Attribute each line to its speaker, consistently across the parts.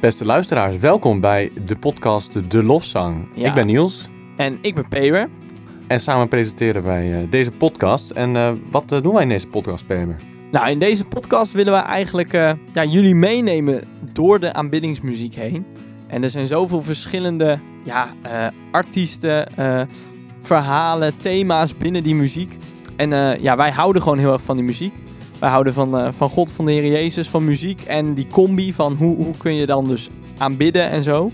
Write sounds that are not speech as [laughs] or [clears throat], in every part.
Speaker 1: Beste luisteraars, welkom bij de podcast De Lofzang.
Speaker 2: Ja.
Speaker 1: Ik ben Niels
Speaker 2: En ik ben Peber.
Speaker 1: en samen presenteren wij eh, deze podcast. En eh, wat eh, doen wij in deze podcast, Peber?
Speaker 2: Nou, in deze podcast willen we eigenlijk ja, jullie meenemen door de aanbiddingsmuziek heen. En er zijn zoveel verschillende ja, artiesten, verhalen, thema's binnen die muziek. En ja, wij houden gewoon heel erg van die muziek. Wij houden van, eh, van God, van de Heer Jezus, van muziek en die combi van hoe, hoe kun je dan dus aanbidden en zo.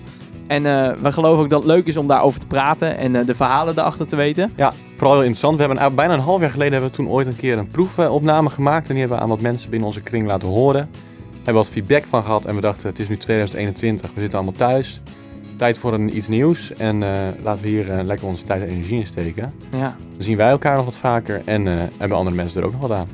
Speaker 2: En eh, we geloven ook dat het leuk is om daarover te praten en eh, de verhalen erachter te weten.
Speaker 1: Ja, vooral heel interessant. We hebben bijna een half jaar geleden hebben we toen ooit een keer een proefopname gemaakt. En die hebben we aan wat mensen binnen onze kring laten horen. Hebben wat feedback van gehad en we dachten het is nu 2021, we zitten allemaal thuis. Tijd voor een, iets nieuws en laten we hier lekker onze tijd en energie in steken.
Speaker 2: Ja.
Speaker 1: Dan zien wij elkaar nog wat vaker en hebben andere mensen er ook nog wat aan.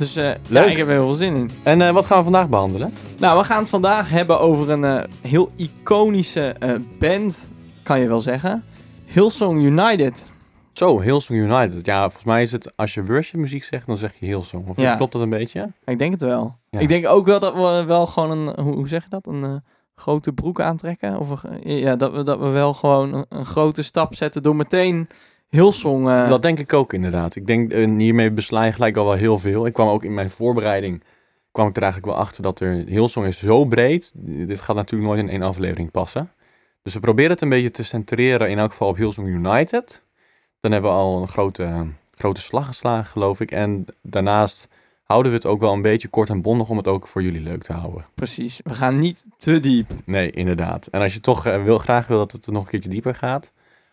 Speaker 2: Dus eh,
Speaker 1: Leuk.
Speaker 2: Ja, ik heb er heel veel zin in.
Speaker 1: En eh, wat gaan we vandaag behandelen?
Speaker 2: Nou, we gaan het vandaag hebben over een eh, heel iconische band, kan je wel zeggen. Hillsong United.
Speaker 1: Zo, Hillsong United. Ja, volgens mij is het, als je worship muziek zegt, dan zeg je Hillsong. Of
Speaker 2: Ja.
Speaker 1: klopt dat een beetje?
Speaker 2: Ik denk het wel.
Speaker 1: Ja.
Speaker 2: Ik denk ook wel dat we wel gewoon een, hoe, hoe zeg je dat, een grote broek aantrekken. Of ja, dat we, dat we wel gewoon een, een grote stap zetten door meteen Hillsong... eh,
Speaker 1: Dat denk ik ook inderdaad. Ik denk, en hiermee besla je gelijk al wel heel veel. Ik kwam ook in mijn voorbereiding, kwam ik er eigenlijk wel achter dat er, Hillsong is zo breed. Dit gaat natuurlijk nooit in één aflevering passen. Dus we proberen het een beetje te centreren, in elk geval op Hillsong United. Dan hebben we al een grote, grote slag geslagen, geloof ik. En daarnaast houden we het ook wel een beetje kort en bondig om het ook voor jullie leuk te houden.
Speaker 2: Precies. We gaan niet te diep.
Speaker 1: Nee, inderdaad. En als je toch eh, wil, graag wil dat het nog een keertje dieper gaat,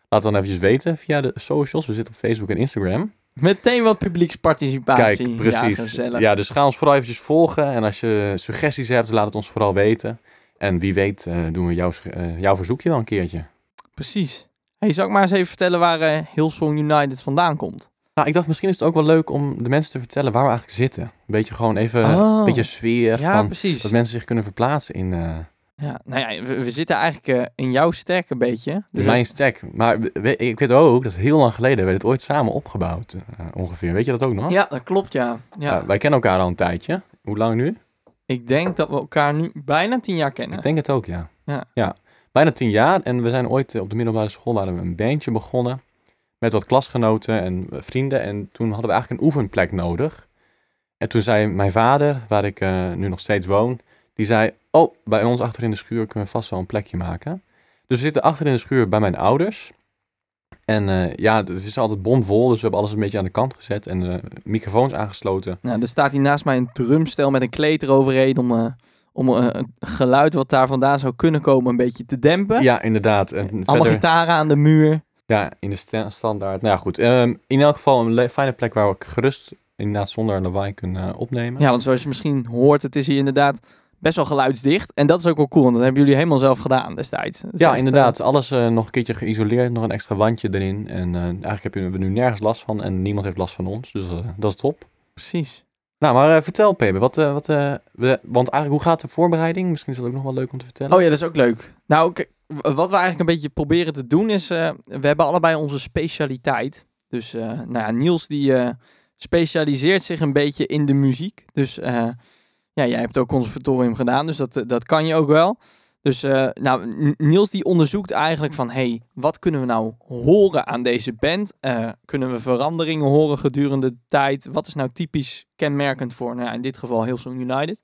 Speaker 1: laat dan eventjes weten via de socials. We zitten op Facebook en Instagram.
Speaker 2: Meteen wat publieksparticipatie.
Speaker 1: Kijk, precies.
Speaker 2: Ja, gezellig.
Speaker 1: Ja, dus ga ons vooral eventjes volgen. En als je suggesties hebt, laat het ons vooral weten. En wie weet eh, doen we jouw, eh, jouw verzoekje wel een keertje.
Speaker 2: Precies. Hey, zal ik maar eens even vertellen waar eh, Hillsong United vandaan komt?
Speaker 1: Nou, ik dacht misschien is het ook wel leuk om de mensen te vertellen waar we eigenlijk zitten. Een beetje gewoon even,
Speaker 2: Oh.
Speaker 1: een beetje sfeer
Speaker 2: ja,
Speaker 1: van...
Speaker 2: precies.
Speaker 1: Dat mensen zich kunnen verplaatsen in,
Speaker 2: Ja, nou ja, we, we zitten eigenlijk eh, in jouw stack een beetje.
Speaker 1: in
Speaker 2: Dus
Speaker 1: mijn stack. Maar we- ik weet ook, dat heel lang geleden, we hebben het ooit samen opgebouwd eh, ongeveer. Weet je dat ook nog?
Speaker 2: Ja, dat klopt, ja. ja.
Speaker 1: Ja, wij kennen elkaar al een tijdje. Hoe lang nu?
Speaker 2: Ik denk dat we elkaar nu bijna tien jaar kennen.
Speaker 1: Ik denk het ook, ja.
Speaker 2: Ja.
Speaker 1: Bijna tien jaar. En we zijn ooit eh, op de middelbare school waren we een bandje begonnen. Met wat klasgenoten en eh, vrienden. En toen hadden we eigenlijk een oefenplek nodig. En toen zei mijn vader, waar ik eh, nu nog steeds woon, die zei... Oh, bij ons achter in de schuur kunnen we vast wel een plekje maken. Dus we zitten achter in de schuur bij mijn ouders. En eh, ja, het is altijd bomvol, dus we hebben alles een beetje aan de kant gezet. En eh, microfoons aangesloten.
Speaker 2: Nou, er staat hier naast mij een drumstel met een kleed eroverheen om, eh, om eh, een geluid wat daar vandaan zou kunnen komen een beetje te dempen.
Speaker 1: Ja, inderdaad. En
Speaker 2: Allemaal
Speaker 1: verder...
Speaker 2: gitaren aan de muur.
Speaker 1: Ja, in de sta- standaard. Nou ja, goed. Ehm, in elk geval een fijne plek waar we gerust inderdaad zonder lawaai kunnen opnemen.
Speaker 2: Ja, want zoals je misschien hoort, het is hier inderdaad best wel geluidsdicht. En dat is ook wel cool, want dat hebben jullie helemaal zelf gedaan destijds.
Speaker 1: Ja,
Speaker 2: echt,
Speaker 1: inderdaad. Alles eh, nog een keertje geïsoleerd, nog een extra wandje erin. En eh, eigenlijk hebben we nu nergens last van en niemand heeft last van ons. Dus eh, dat is top.
Speaker 2: eh, precies.
Speaker 1: Nou, maar eh, vertel Pepe, wat, eh, wat, eh, we, want eigenlijk hoe gaat de voorbereiding? Misschien is dat ook nog wel leuk om te vertellen.
Speaker 2: Oh ja, dat is ook leuk. Nou, wat we eigenlijk een beetje proberen te doen is, eh, we hebben allebei onze specialiteit. Dus, eh, nou ja, Niels die eh, specialiseert zich een beetje in de muziek. Dus, eh, ja, jij hebt ook conservatorium gedaan, dus dat, eh, dat kan je ook wel. Dus, eh, nou, Niels die onderzoekt eigenlijk van, hey, wat kunnen we nou horen aan deze band? Eh, kunnen we veranderingen horen gedurende de tijd? Wat is nou typisch kenmerkend voor, nou in dit geval Hillsong United?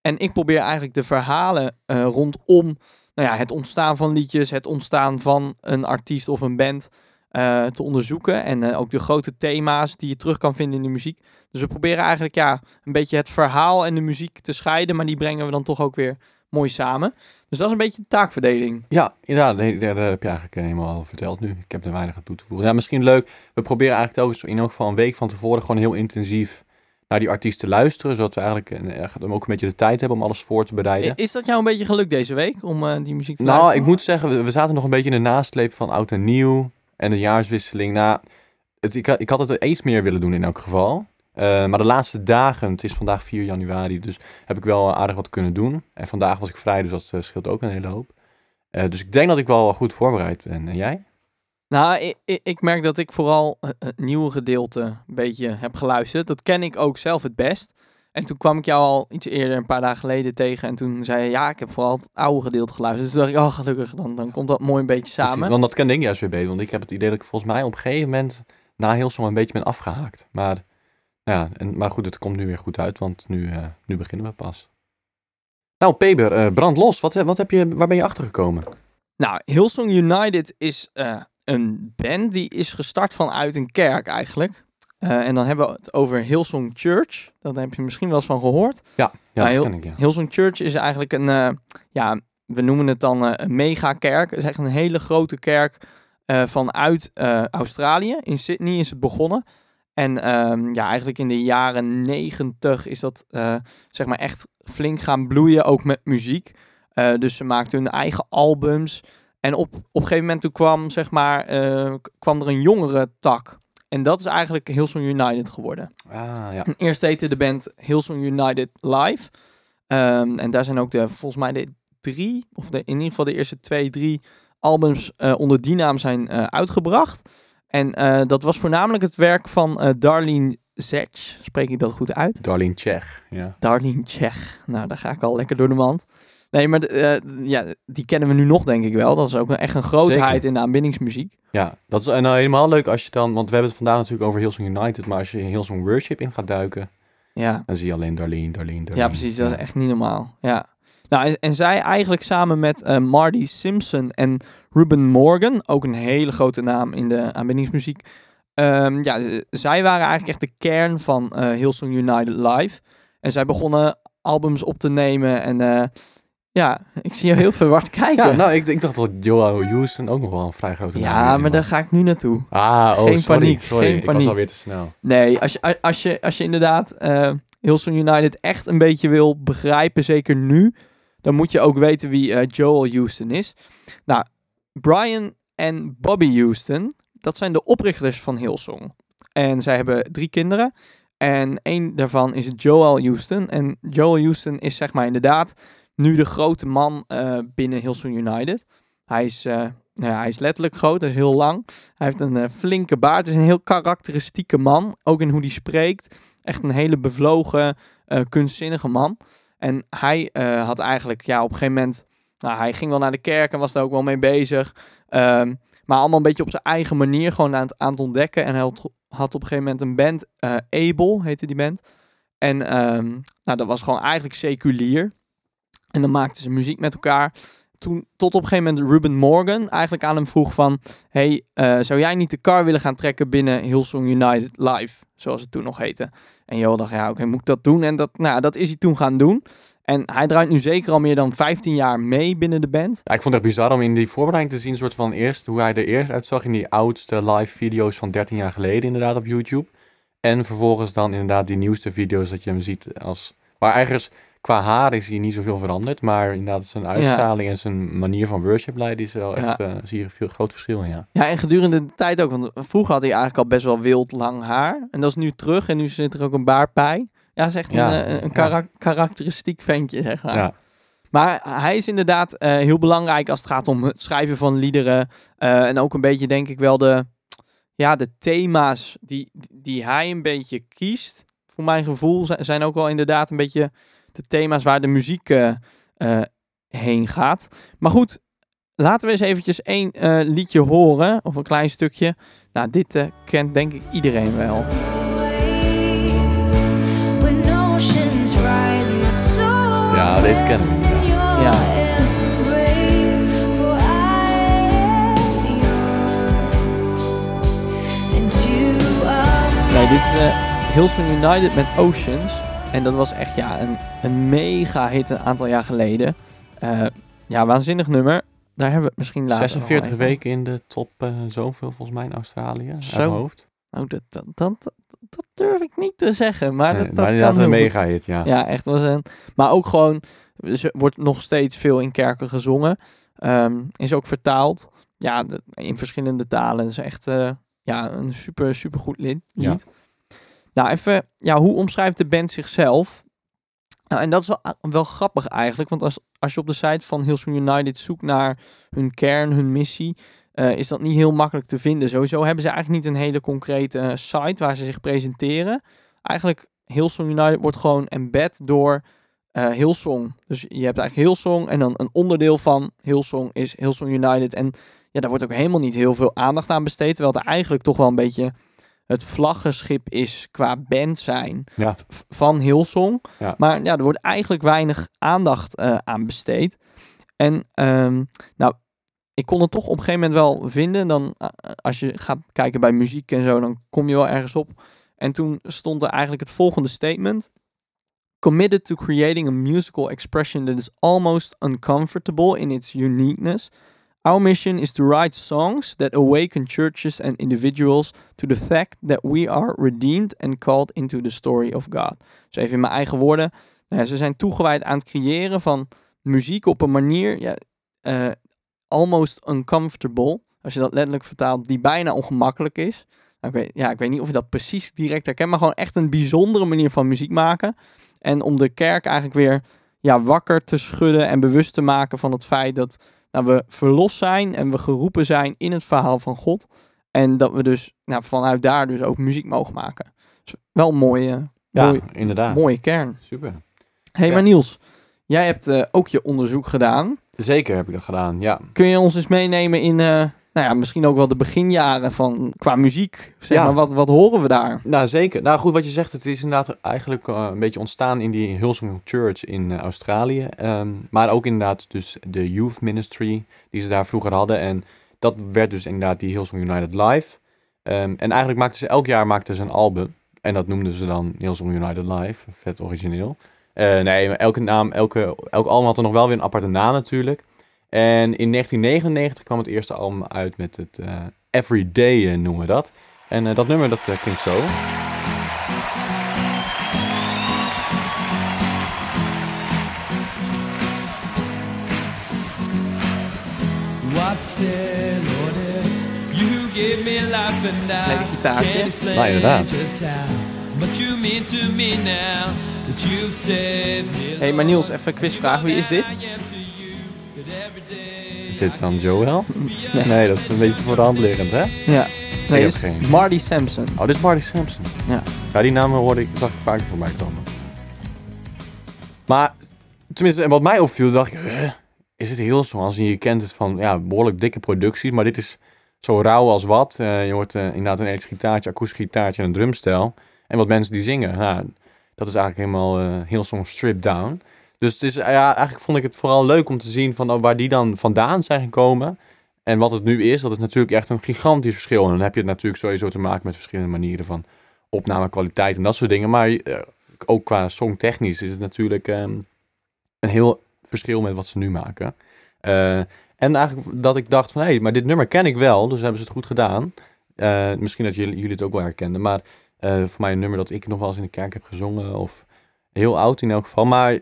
Speaker 2: En ik probeer eigenlijk de verhalen rondom nou ja, het ontstaan van liedjes, het ontstaan van een artiest of een band eh, te onderzoeken. En eh, ook de grote thema's die je terug kan vinden in de muziek. Dus we proberen eigenlijk ja, een beetje het verhaal en de muziek te scheiden, maar die brengen we dan toch ook weer mooi samen. Dus dat is een beetje de taakverdeling.
Speaker 1: Ja, ja nee, heb je eigenlijk eh, helemaal al verteld nu. Ik heb er weinig aan toe te voegen. Ja, misschien leuk. We proberen eigenlijk telkens in elk geval een week van tevoren gewoon heel intensief naar die artiest te luisteren. Zodat we eigenlijk echt ook een beetje de tijd hebben om alles voor te bereiden.
Speaker 2: Is dat jou een beetje gelukt deze week om die muziek te
Speaker 1: Nou,
Speaker 2: luisteren?
Speaker 1: ik moet zeggen, we, we zaten nog een beetje in de nasleep van oud en nieuw en de jaarswisseling. Nou, het, ik, ik had het iets meer willen doen in elk geval. Eh, maar de laatste dagen, het is vandaag 4 januari, dus heb ik wel aardig wat kunnen doen. En vandaag was ik vrij, dus dat eh, scheelt ook een hele hoop. Eh, dus ik denk dat ik wel goed voorbereid ben. En jij?
Speaker 2: Nou, ik, ik, merk dat ik vooral het nieuwe gedeelte een beetje heb geluisterd. Dat ken ik ook zelf het best. En toen kwam ik jou al iets eerder, een paar dagen geleden, tegen. En toen zei je, ja, ik heb vooral het oude gedeelte geluisterd. Dus toen dacht ik, oh, gelukkig, dan, dan komt dat mooi een beetje
Speaker 1: Precies,
Speaker 2: samen.
Speaker 1: Want dat kende ik juist weer beter. Want ik heb het idee dat ik volgens mij op een gegeven moment na Hillsong een beetje ben afgehaakt. Maar, ja, en, maar goed, het komt nu weer goed uit, want nu, eh, nu beginnen we pas. Nou, Peber, eh, brand los. Wat, wat heb je, waar ben je achter gekomen?
Speaker 2: Nou, Hillsong United is eh, een band die is gestart vanuit een kerk eigenlijk. Eh, en dan hebben we het over Hillsong Church. Daar heb je misschien wel eens van gehoord.
Speaker 1: Ja, ja
Speaker 2: Nou,
Speaker 1: ken ik, ja.
Speaker 2: Hillsong Church is eigenlijk een, eh, ja, we noemen het dan eh, een megakerk. Het is echt een hele grote kerk vanuit Australië. In Sydney is het begonnen. En ehm, ja, eigenlijk in de jaren negentig is dat zeg maar echt flink gaan bloeien, ook met muziek. Dus ze maakten hun eigen albums. En op, op een gegeven moment toen kwam, zeg maar, kwam er een jongere tak. En dat is eigenlijk Hillsong United geworden.
Speaker 1: Ah, ja.
Speaker 2: En [clears throat] Eerst heette de band Hillsong United Live. Ehm, en daar zijn ook de, volgens mij de drie, of de, in ieder geval de eerste twee, drie albums eh, onder die naam zijn eh, uitgebracht. En eh, dat was voornamelijk het werk van Darlene Zech. Spreek ik dat goed uit?
Speaker 1: Darlene Czech, ja.
Speaker 2: Darlene Czech. Nou, daar ga ik al lekker door de mand. Nee, maar de, eh, ja, die kennen we nu nog, denk ik wel. Dat is ook echt een grootheid
Speaker 1: Zeker.
Speaker 2: in de aanbindingsmuziek.
Speaker 1: Ja, dat is en nou helemaal leuk als je dan, want we hebben het vandaag natuurlijk over Hillsong United, maar als je in Hillsong Worship in gaat duiken,
Speaker 2: Ja.
Speaker 1: dan zie je alleen Darlene, Darlene, Darlene.
Speaker 2: Ja, precies. Dat is echt niet normaal. Ja. Nou, en, en zij eigenlijk samen met eh, Marty Simpson en Ruben Morgan, ook een hele grote naam in de aanbindingsmuziek. Ehm, ja, zij waren eigenlijk echt de kern van eh Hillsong United Live. En zij begonnen albums op te nemen en ja, ik zie je heel verward [laughs] kijken.
Speaker 1: Ja, nou, ik, ik dacht dat Joao Houston ook nog wel een vrij grote naam
Speaker 2: Ja, maar daar
Speaker 1: was.
Speaker 2: ga ik nu naartoe.
Speaker 1: Ah, oh,
Speaker 2: geen
Speaker 1: sorry,
Speaker 2: paniek,
Speaker 1: sorry.
Speaker 2: geen
Speaker 1: Ik was
Speaker 2: paniek.
Speaker 1: alweer te snel.
Speaker 2: Nee, als je, als je, als je inderdaad Hillsong United echt een beetje wil begrijpen, zeker nu, dan moet je ook weten wie eh, Joel Houston is. Nou, Brian en Bobby Houston, dat zijn de oprichters van Hillsong. En zij hebben drie kinderen. En één daarvan is Joel Houston. En Joel Houston is zeg maar inderdaad nu de grote man eh, binnen Hillsong United. Hij is, eh, nou ja, hij is letterlijk groot, hij is heel lang. Hij heeft een eh, flinke baard, is een heel karakteristieke man. Ook in hoe hij spreekt. Echt een hele bevlogen, kunstzinnige man. En hij had eigenlijk, ja, op een gegeven moment... Nou, hij ging wel naar de kerk en was daar ook wel mee bezig. Ehm, maar allemaal een beetje op zijn eigen manier gewoon aan het, aan ontdekken. En hij had, op een gegeven moment een band, Abel heette die band. En ehm, nou, dat was gewoon eigenlijk seculier. En dan maakten ze muziek met elkaar. Toen, tot op een gegeven moment Ruben Morgan eigenlijk aan hem vroeg van... Hey, eh, zou jij niet de car willen gaan trekken binnen Hillsong United Live? Zoals het toen nog heette. En Joel dacht, ja, oké, moet ik dat doen? En dat, nou, dat is hij toen gaan doen. En hij draait nu zeker al meer dan 15 jaar mee binnen de band.
Speaker 1: Ja, ik vond het echt bizar om in die voorbereiding te zien, soort van eerst hoe hij er eerst uitzag in die oudste live video's van 13 jaar geleden inderdaad op YouTube. En vervolgens dan inderdaad die nieuwste video's dat je hem ziet als... Maar ergens qua haar is hij niet zoveel veranderd, maar inderdaad zijn uitstraling en zijn manier van worship leiden is wel echt, eh, zie je veel groot verschil in, ja.
Speaker 2: Ja, en gedurende de tijd ook. Want vroeger had hij eigenlijk al best wel wild lang haar. En dat is nu terug. En nu zit er ook een baard bij. Ja, is echt
Speaker 1: Ja,
Speaker 2: een, eh, een karak- karakteristiek ventje, zeg maar.
Speaker 1: Ja,
Speaker 2: Maar hij is inderdaad eh, heel belangrijk als het gaat om het schrijven van liederen. en ook een beetje, denk ik wel, de, ja, de thema's die, die hij een beetje kiest. Voor mijn gevoel zi- zijn ook wel inderdaad een beetje de thema's waar de muziek eh, eh, heen gaat. Maar goed, laten we eens eventjes één eh, liedje horen. Of een klein stukje. Nou, dit kent denk ik iedereen wel.
Speaker 1: Ja, deze ken ik inderdaad.
Speaker 2: Ja. Nee, dit is eh Hillsong United met Oceans. En dat was echt ja, een, een mega hit een aantal jaar geleden. Eh, ja, waanzinnig nummer. Daar hebben we het misschien later nog
Speaker 1: 46
Speaker 2: even.
Speaker 1: weken in de top eh, zoveel volgens mij in Australië, uit
Speaker 2: Zo.
Speaker 1: mijn hoofd.
Speaker 2: Nou, dat, dat, dat, dat, dat durf ik niet te zeggen. Maar
Speaker 1: Nee,
Speaker 2: dat, dat
Speaker 1: maar een mega hit, ja.
Speaker 2: Ja, echt was een. Maar ook gewoon, ze wordt nog steeds veel in kerken gezongen. Ehm, is ook vertaald. Ja, in verschillende talen. is echt eh, ja, een super, super goed lied.
Speaker 1: Ja.
Speaker 2: Nou, even, ja, hoe omschrijft de band zichzelf? Nou, en dat is wel, wel grappig eigenlijk. Want als, als je op de site van Hillsong United zoekt naar hun kern, hun missie, eh, is dat niet heel makkelijk te vinden. Sowieso hebben ze eigenlijk niet een hele concrete eh, site waar ze zich presenteren. Eigenlijk Hillsong United wordt gewoon embed door eh Hillsong. Dus je hebt eigenlijk Hillsong en dan een onderdeel van Hillsong is Hillsong United. En ja, daar wordt ook helemaal niet heel veel aandacht aan besteed. Terwijl het eigenlijk toch wel een beetje het vlaggenschip is qua band zijn
Speaker 1: Ja.
Speaker 2: van Hillsong.
Speaker 1: Ja.
Speaker 2: Maar ja, er wordt eigenlijk weinig aandacht eh, aan besteed. En ehm, nou, ik kon het toch op een gegeven moment wel vinden. Dan, eh, als je gaat kijken bij muziek en zo, dan kom je wel ergens op. En toen stond er eigenlijk het volgende statement. Committed to creating a musical expression that is almost uncomfortable in its uniqueness. Our mission is to write songs that awaken churches and individuals to the fact that we are redeemed and called into the story of God. Dus even in mijn eigen woorden. Nou ja, ze zijn toegewijd aan het creëren van muziek op een manier, ja, eh, almost uncomfortable. Als je dat letterlijk vertaalt, die bijna ongemakkelijk is. Nou, ik, weet, ja, ik weet niet of je dat precies direct herkent, maar gewoon echt een bijzondere manier van muziek maken. En om de kerk eigenlijk weer ja, wakker te schudden en bewust te maken van het feit dat nou, we verlost zijn en we geroepen zijn in het verhaal van God. En dat we dus nou, vanuit daar dus ook muziek mogen maken. Dus wel een mooie,
Speaker 1: Ja,
Speaker 2: mooie,
Speaker 1: inderdaad.
Speaker 2: mooie kern.
Speaker 1: Super.
Speaker 2: hey,
Speaker 1: Ja.
Speaker 2: maar Niels, jij hebt eh, ook je onderzoek gedaan.
Speaker 1: Zeker heb ik dat gedaan, ja.
Speaker 2: Kun je ons eens meenemen in, eh, nou ja, misschien ook wel de beginjaren van qua muziek? Zeg
Speaker 1: Ja.
Speaker 2: maar, wat, wat horen we daar?
Speaker 1: Nou, zeker. Nou, goed, wat je zegt, het is inderdaad eigenlijk eh, een beetje ontstaan in die Hillsong Church in eh, Australië. Ehm, maar ook inderdaad dus de youth ministry die ze daar vroeger hadden. En dat werd dus inderdaad die Hillsong United Live. Ehm, en eigenlijk maakten ze elk jaar maakten ze een album. En dat noemden ze dan Hillsong United Live. Vet origineel. Eh, nee, elke naam, elke, elk album had er nog wel weer een aparte naam natuurlijk. En in 1999 kwam het eerste album uit met het eh Everyday eh, noemen we dat. En eh, dat nummer dat klinkt zo.
Speaker 2: Lekker gitaartje.
Speaker 1: Nou, inderdaad.
Speaker 3: just how much you mean to me now that you've saved me.
Speaker 2: hey, maar Niels, even een quizvraag. Wie is dit?
Speaker 1: Dit dan Joel?
Speaker 2: Nee.
Speaker 1: Nee, dat is een beetje voor de hand liggend, hè?
Speaker 2: Ja. Nee, dit is
Speaker 1: geen-
Speaker 2: Marty Sampson.
Speaker 1: Oh, dit is Marty Sampson.
Speaker 2: Ja.
Speaker 1: Ja, die naam hoorde ik, zag ik vaker voorbij komen. Maar, tenminste, wat mij opviel, dacht ik, "Huh, is het heel zo? Als je kent het van, ja, behoorlijk dikke producties, maar dit is zo rauw als wat. Eh, je hoort eh, inderdaad een elektrisch gitaartje, akoestisch gitaartje en een drumstel. En wat mensen die zingen, nou, dat is eigenlijk helemaal eh, heel zo'n strip down. Dus het is, ja, eigenlijk vond ik het vooral leuk om te zien van oh, waar die dan vandaan zijn gekomen. En wat het nu is, dat is natuurlijk echt een gigantisch verschil. En dan heb je het natuurlijk sowieso te maken met verschillende manieren van opnamekwaliteit en dat soort dingen. Maar eh, ook qua songtechnisch is het natuurlijk ehm, een heel verschil met wat ze nu maken. Eh, en eigenlijk dat ik dacht van, hé, hey, maar dit nummer ken ik wel, dus hebben ze het goed gedaan. Eh, misschien dat jullie, jullie het ook wel herkenden, maar voor mij een nummer dat ik nog wel eens in de kerk heb gezongen, of heel oud in elk geval. Maar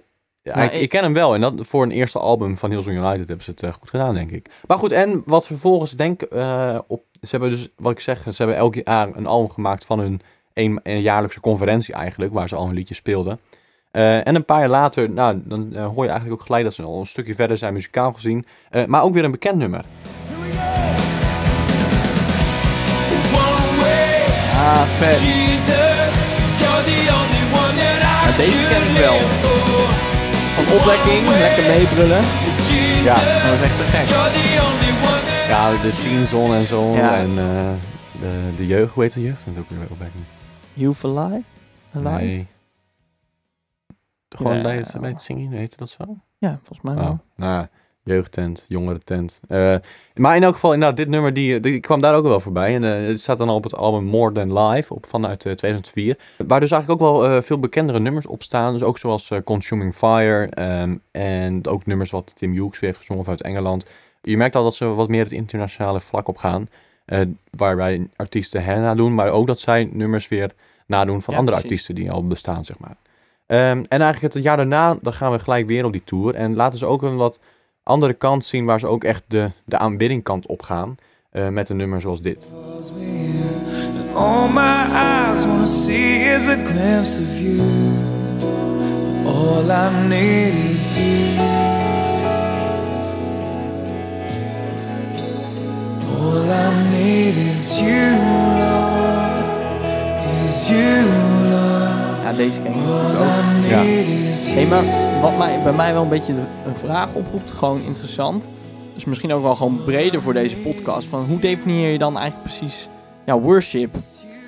Speaker 1: ja,
Speaker 2: Nou,
Speaker 1: ik, ken hem wel. En dat voor een eerste album van Hillsong United hebben ze het eh, goed gedaan, denk ik. Maar goed, en wat vervolgens denk eh, op... Ze hebben dus, wat ik zeg, ze hebben elk jaar een album gemaakt van hun een, een jaarlijkse conferentie eigenlijk, waar ze al hun liedjes speelden. Eh, en een paar jaar later, nou, dan hoor je eigenlijk ook gelijk dat ze al een stukje verder zijn muzikaal gezien. Eh, maar ook weer een bekend nummer.
Speaker 3: One way,
Speaker 2: Ah, vet.
Speaker 3: Jesus, you're the only one that I
Speaker 2: Ja, deze ken ik wel. Van opwekking, lekker meebrullen.
Speaker 1: Ja,
Speaker 2: Dat is echt te gek.
Speaker 1: Ja, de Teenzone en zo.
Speaker 2: Ja.
Speaker 1: En eh, de, de jeugd, hoe heet de jeugd? Dat is ook weer opwekking.
Speaker 2: Youth Alive? Alive?
Speaker 1: Nee. Gewoon bij, het, bij het zingen, heette dat zo?
Speaker 2: Ja, volgens mij
Speaker 1: Oh,
Speaker 2: wel.
Speaker 1: nou ja, jeugdtent, jongerentent. Eh maar in elk geval, inderdaad, dit nummer, die, die kwam daar ook wel voorbij. En eh, het staat dan al op het album More Than Live, op, vanuit eh, 2004. Waar dus eigenlijk ook wel veel bekendere nummers op staan. Dus ook zoals Consuming Fire. ehm, en ook nummers wat Tim Hughes weer heeft gezongen vanuit Engeland. Je merkt al dat ze wat meer het internationale vlak op gaan. waarbij artiesten hen nadoen, maar ook dat zij nummers weer nadoen van
Speaker 2: Ja,
Speaker 1: andere
Speaker 2: precies.
Speaker 1: artiesten die al bestaan, zeg maar. Ehm, en eigenlijk het jaar daarna, dan gaan we gelijk weer op die tour. En laten ze ook een wat andere kant zien, waar ze ook echt de, de aanbiddingkant op gaan. eh, met een nummer zoals dit.
Speaker 3: all my eyes wanna see is a glimpse of you. All I need is you. All I need is you, Lord. Is you, Lord.
Speaker 2: Ja, deze ken ik natuurlijk ook.
Speaker 1: Ja.
Speaker 2: Hey, maar wat mij, bij mij wel een beetje een vraag oproept, gewoon interessant. Dus misschien ook wel gewoon breder voor deze podcast. Van hoe definieer je dan eigenlijk precies ja, worship?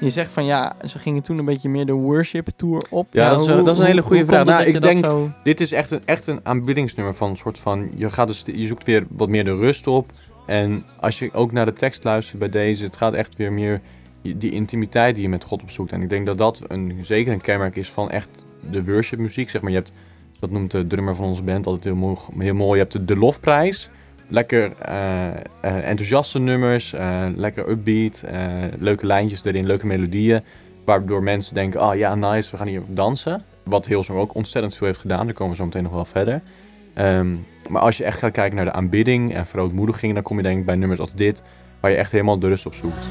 Speaker 2: Je zegt van ja, ze gingen toen een beetje meer de worship tour op.
Speaker 1: Ja, dat is,
Speaker 2: hoe-
Speaker 1: dat is een hele goede vraag. Nou, ik denk-
Speaker 2: zo-
Speaker 1: Dit is echt een, echt een aanbiddingsnummer van een soort van... Je, gaat dus, je zoekt weer wat meer de rust op. En als je ook naar de tekst luistert bij deze... Het gaat echt weer meer die intimiteit die je met God opzoekt. En ik denk dat dat een, zeker een kenmerk is van echt de worship muziek. Zeg maar, je hebt, dat noemt de drummer van onze band altijd heel mooi. Heel mooi. Je hebt de, lofprijs. Lekker eh, eh, enthousiaste nummers. eh, lekker upbeat. leuke lijntjes erin. Leuke melodieën. Waardoor mensen denken, oh ja, nice, we gaan hier dansen. Wat Hillsong ook ontzettend veel heeft gedaan. Daar komen we zo meteen nog wel verder. Ehm, maar als je echt gaat kijken naar de aanbidding en verootmoediging, dan kom je denk ik bij nummers als dit, waar je echt helemaal de rust op zoekt.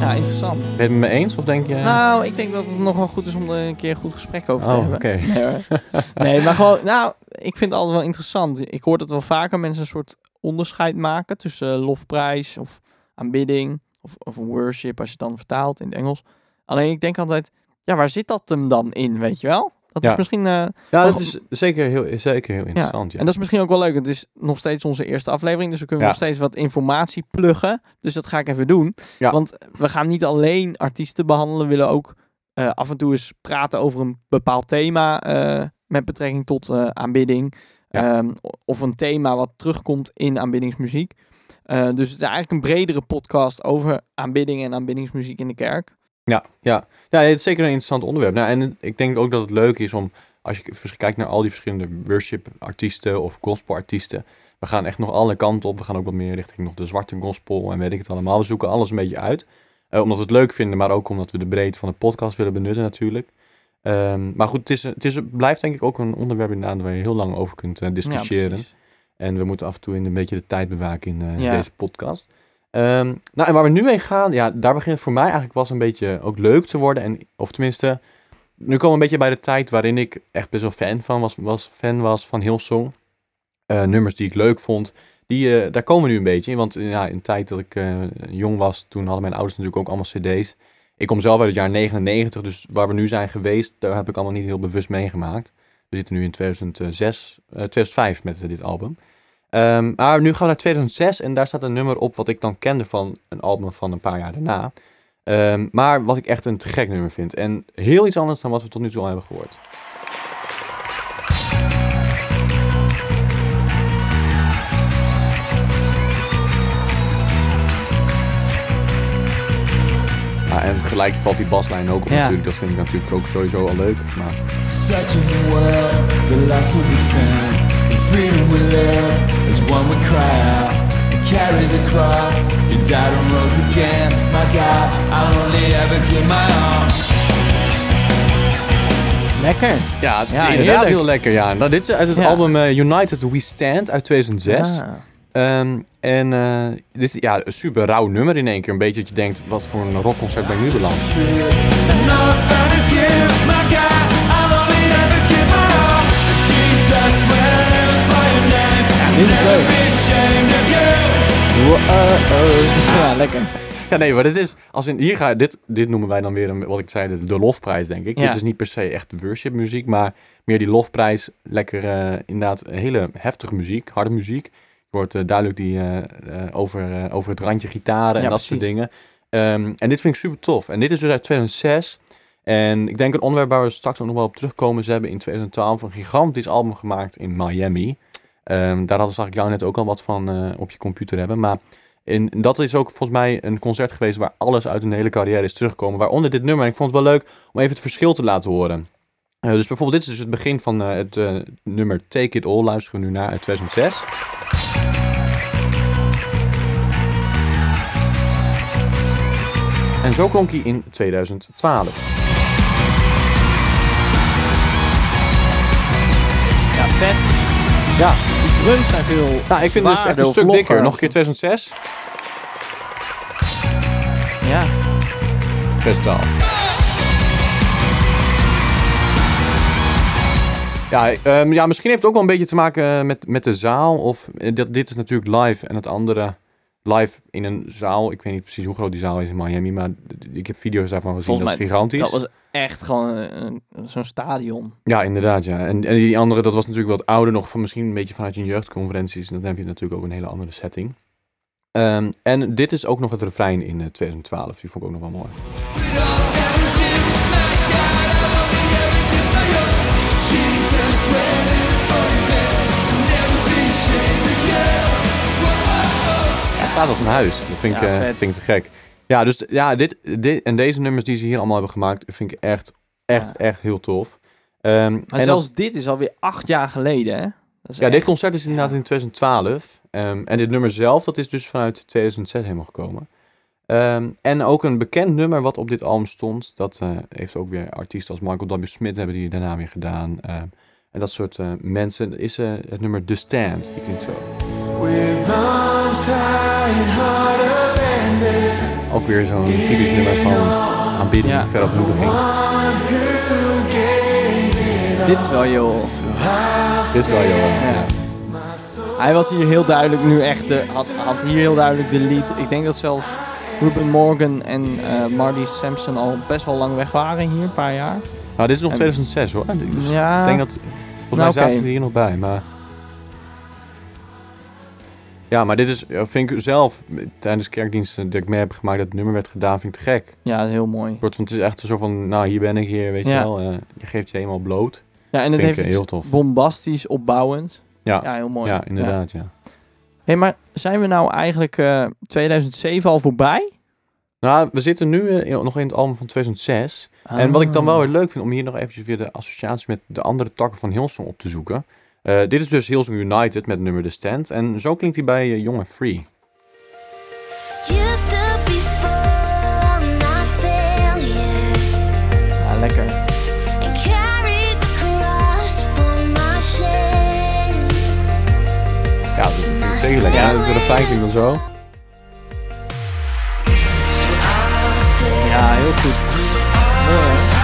Speaker 2: Ja, interessant.
Speaker 1: Ben je het met me eens of denk je...
Speaker 2: Nou, ik denk dat het nog wel goed is om er een keer een goed gesprek over te
Speaker 1: oh,
Speaker 2: hebben.
Speaker 1: oké.
Speaker 2: Nee, [laughs] nee, maar gewoon, nou, ik vind het altijd wel interessant. Ik hoor dat wel vaker mensen een soort onderscheid maken tussen eh, lofprijs of aanbidding of, of worship als je het dan vertaalt in het Engels. Alleen ik denk altijd, ja, waar zit dat hem dan in, weet je wel? Dat is
Speaker 1: Ja.
Speaker 2: misschien... eh,
Speaker 1: Ja, dat is zeker heel, zeker heel interessant. Ja.
Speaker 2: En dat is misschien ook wel leuk. Het is nog steeds onze eerste aflevering. Dus we kunnen
Speaker 1: Ja.
Speaker 2: nog steeds wat informatie pluggen. Dus dat ga ik even doen.
Speaker 1: Ja.
Speaker 2: Want we gaan niet alleen artiesten behandelen. We willen ook eh, af en toe eens praten over een bepaald thema. eh, met betrekking tot eh, aanbidding.
Speaker 1: Ja.
Speaker 2: Ehm, of een thema wat terugkomt in aanbiddingsmuziek. Eh, dus het is eigenlijk een bredere podcast over aanbidding en aanbiddingsmuziek in de kerk.
Speaker 1: Ja, ja. ja, het is zeker een interessant onderwerp. Nou, en ik denk ook dat het leuk is om, als je kijkt naar al die verschillende worship-artiesten of gospel-artiesten. We gaan echt nog alle kanten op. We gaan ook wat meer richting nog de zwarte gospel en weet ik het allemaal. We zoeken alles een beetje uit. Eh, omdat we het leuk vinden, maar ook omdat we de breedte van de podcast willen benutten natuurlijk. Ehm, maar goed, het, is, het is, het blijft denk ik ook een onderwerp inderdaad waar je heel lang over kunt eh, discussiëren. En we moeten af en toe in een beetje de tijd bewaken in eh,
Speaker 2: Ja.
Speaker 1: deze podcast. Ehm, nou, en waar we nu heen gaan, ja, daar begint het voor mij eigenlijk eens een beetje ook leuk te worden. En, of tenminste, nu komen we een beetje bij de tijd waarin ik echt best wel fan van was, was, fan was van Hillsong. Eh nummers die ik leuk vond, die, eh, daar komen we nu een beetje in. Want ja, in de tijd dat ik eh, jong was, toen hadden mijn ouders natuurlijk ook allemaal cd's. Ik kom zelf uit het jaar 99, dus waar we nu zijn geweest, daar heb ik allemaal niet heel bewust meegemaakt. We zitten nu in 2006, eh, 2005 met dit album. Ehm, maar nu gaan we naar 2006 en daar staat een nummer op wat ik dan kende van een album van een paar jaar daarna. Ehm, maar wat ik echt een te gek nummer vind. En heel iets anders dan wat we tot nu toe al hebben gehoord. Ja, en gelijk valt die baslijn ook op
Speaker 2: Ja.
Speaker 1: natuurlijk. Dat vind ik natuurlijk ook sowieso al leuk. Maar
Speaker 3: Searching the world, the lost will be found. Freedom we live is one we cry out. And carry the cross, you died and rose again. My God, I'll only ever give my all.
Speaker 2: Lekker.
Speaker 1: ja,
Speaker 2: Ja,
Speaker 1: inderdaad
Speaker 2: heerlijk.
Speaker 1: heel lekker. Ja. Nou, dit is uit het
Speaker 2: Ja.
Speaker 1: album eh, United We Stand uit 2006.
Speaker 2: Ah.
Speaker 1: Ehm, en eh, dit ja, een super rauw nummer in één keer. Een beetje dat je denkt, wat voor een rockconcert ben ik nu beland.
Speaker 3: Of you.
Speaker 2: Ja, lekker.
Speaker 1: Ja, nee, maar dit is, als in, hier ga, dit, dit noemen wij dan weer, een, wat ik zei, de, de lofprijs, denk ik.
Speaker 2: Ja.
Speaker 1: Dit is niet per se echt worship muziek, maar meer die lofprijs. Lekker, eh, inderdaad, hele heftige muziek, harde muziek. Je hoort eh, duidelijk die, eh, over, eh, over het randje gitaren en
Speaker 2: Ja,
Speaker 1: dat soort dingen. Ehm, en dit vind ik super tof. En dit is dus uit 2006. En ik denk een onderwerp waar we straks ook nog wel op terugkomen. Ze hebben in 2012 een gigantisch album gemaakt in Miami. Ehm, daar hadden zag ik jou net ook al wat van eh, op je computer hebben. Maar en dat is ook volgens mij een concert geweest waar alles uit hun hele carrière is teruggekomen. Waaronder dit nummer. En ik vond het wel leuk om even het verschil te laten horen. Eh, dus bijvoorbeeld dit is dus het begin van eh, het nummer Take It All. Luisteren we nu naar uit 2006. En zo klonk hij in 2012.
Speaker 2: Ja, vet.
Speaker 1: Ja,
Speaker 2: Die drums zijn veel
Speaker 1: nou, ik vind het dus echt een stuk dikker. Nog een keer 2006.
Speaker 2: Ja.
Speaker 1: 2012. Ja, ehm, ja, misschien heeft het ook wel een beetje te maken met, met de zaal. Of, eh, dit, dit is natuurlijk live en het andere live in een zaal. Ik weet niet precies hoe groot die zaal is in Miami, maar ik heb video's daarvan gezien.
Speaker 2: Volgens
Speaker 1: dat is gigantisch.
Speaker 2: Dat was echt gewoon zo'n stadion.
Speaker 1: Ja, inderdaad, ja. En, en die andere, dat was natuurlijk wat ouder nog, van misschien een beetje vanuit je jeugdconferenties. En dan heb je natuurlijk ook een hele andere setting. Ehm, en dit is ook nog het refrein in eh, 2012. Die vond ik ook nog wel mooi. Staat als een huis. Dat vind ik,
Speaker 2: Ja,
Speaker 1: eh, vind ik te gek. Ja, dus ja, dit, dit en deze nummers die ze hier allemaal hebben gemaakt, vind ik echt, echt,
Speaker 2: Ja.
Speaker 1: echt heel tof. Ehm,
Speaker 2: Maar
Speaker 1: en
Speaker 2: zelfs dit is alweer acht jaar geleden, hè?
Speaker 1: Ja,
Speaker 2: echt-
Speaker 1: dit concert is inderdaad in 2012. Ehm, en dit nummer zelf, dat is dus vanuit 2006 helemaal gekomen. Ehm, en ook een bekend nummer wat op dit album stond. Dat eh, heeft ook weer artiesten als Michael W. Smith hebben die daarna weer gedaan. En dat soort eh, mensen is het nummer The Stand. Die klinkt zo. Ook weer zo'n typisch nummer van aanbidding,
Speaker 2: Ja. Dit is wel heel...
Speaker 1: Dit is wel
Speaker 2: Ja.
Speaker 1: ja.
Speaker 2: Hij was hier heel duidelijk nu echt de... Had, had hier heel duidelijk de lead. Ik denk dat zelfs Ruben Morgan en eh, Marty Sampson al best wel lang weg waren hier, een paar jaar.
Speaker 1: Nou, dit is nog
Speaker 2: En-
Speaker 1: 2006 hoor. Dus
Speaker 2: Ja,
Speaker 1: Ik denk dat... Volgens mij
Speaker 2: Nou,
Speaker 1: zaten ze er hier nog bij, maar... Ja, maar dit is, vind ik zelf, tijdens kerkdiensten dat ik mee heb gemaakt dat het nummer werd gedaan, vind ik te gek.
Speaker 2: ja, dat is heel mooi.
Speaker 1: Van, het is echt zo van, nou hier ben ik hier, weet je wel. eh, je geeft je helemaal bloot.
Speaker 2: Ja, en het heeft
Speaker 1: ik heel tof.
Speaker 2: bombastisch, opbouwend.
Speaker 1: Ja,
Speaker 2: Ja, heel mooi.
Speaker 1: ja inderdaad, ja.
Speaker 2: Hé, maar zijn we nou eigenlijk eh 2007 al voorbij?
Speaker 1: Nou, we zitten nu eh, nog in het album van 2006. En wat ik dan wel weer leuk vind, om hier nog eventjes weer de associatie met de andere takken van Hillsong op te zoeken. Eh, dit is dus Hillsong United met nummer The Stand. En zo klinkt hij bij eh, Young and Free.
Speaker 2: Ja, lekker.
Speaker 4: and carried the cross for my shame.
Speaker 1: Ja, dat is natuurlijk tegen lekker. Ja, de refrein klinkt dan zo.
Speaker 2: Ja, heel goed. Mooi.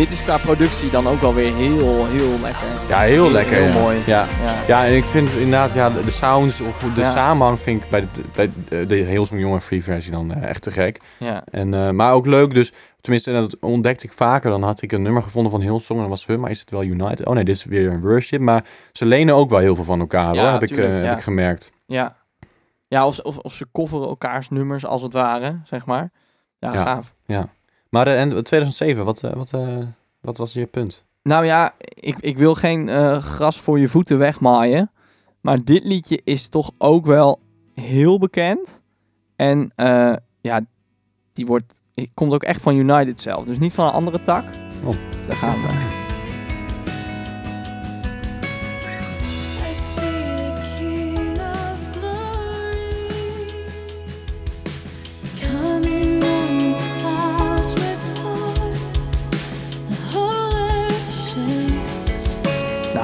Speaker 2: Dit is qua productie dan ook wel weer heel, heel lekker.
Speaker 1: Ja, heel,
Speaker 2: Heel-
Speaker 1: lekker.
Speaker 2: heel
Speaker 1: ja.
Speaker 2: mooi.
Speaker 1: Ja.
Speaker 2: Ja.
Speaker 1: Ja, en ik vind inderdaad, ja, de, de sounds of de
Speaker 2: Ja.
Speaker 1: samenhang vind ik bij de, bij de, de Hillsong Young and Free versie dan eh, echt te gek.
Speaker 2: Ja.
Speaker 1: En, eh, maar ook leuk, dus tenminste, en dat ontdekte ik vaker. Dan had ik een nummer gevonden van Hillsong en dan was hun, maar is het wel United? Oh nee, dit is weer een worship. Maar ze lenen ook wel heel veel van elkaar,
Speaker 2: Ja,
Speaker 1: hoor, heb, ik,
Speaker 2: tuurlijk,
Speaker 1: eh, heb ik gemerkt.
Speaker 2: Ja, ja of, of, of ze coveren elkaars nummers als het ware, zeg maar. Ja,
Speaker 1: Ja. Maar eh, en 2007, wat, eh, wat, eh, wat was je punt?
Speaker 2: Nou ja, ik, ik wil geen gras voor je voeten wegmaaien. Maar dit liedje is toch ook wel heel bekend. En eh, ja, die wordt, komt ook echt van United zelf. Dus niet van een andere tak.
Speaker 1: Oh.
Speaker 2: Daar gaan we.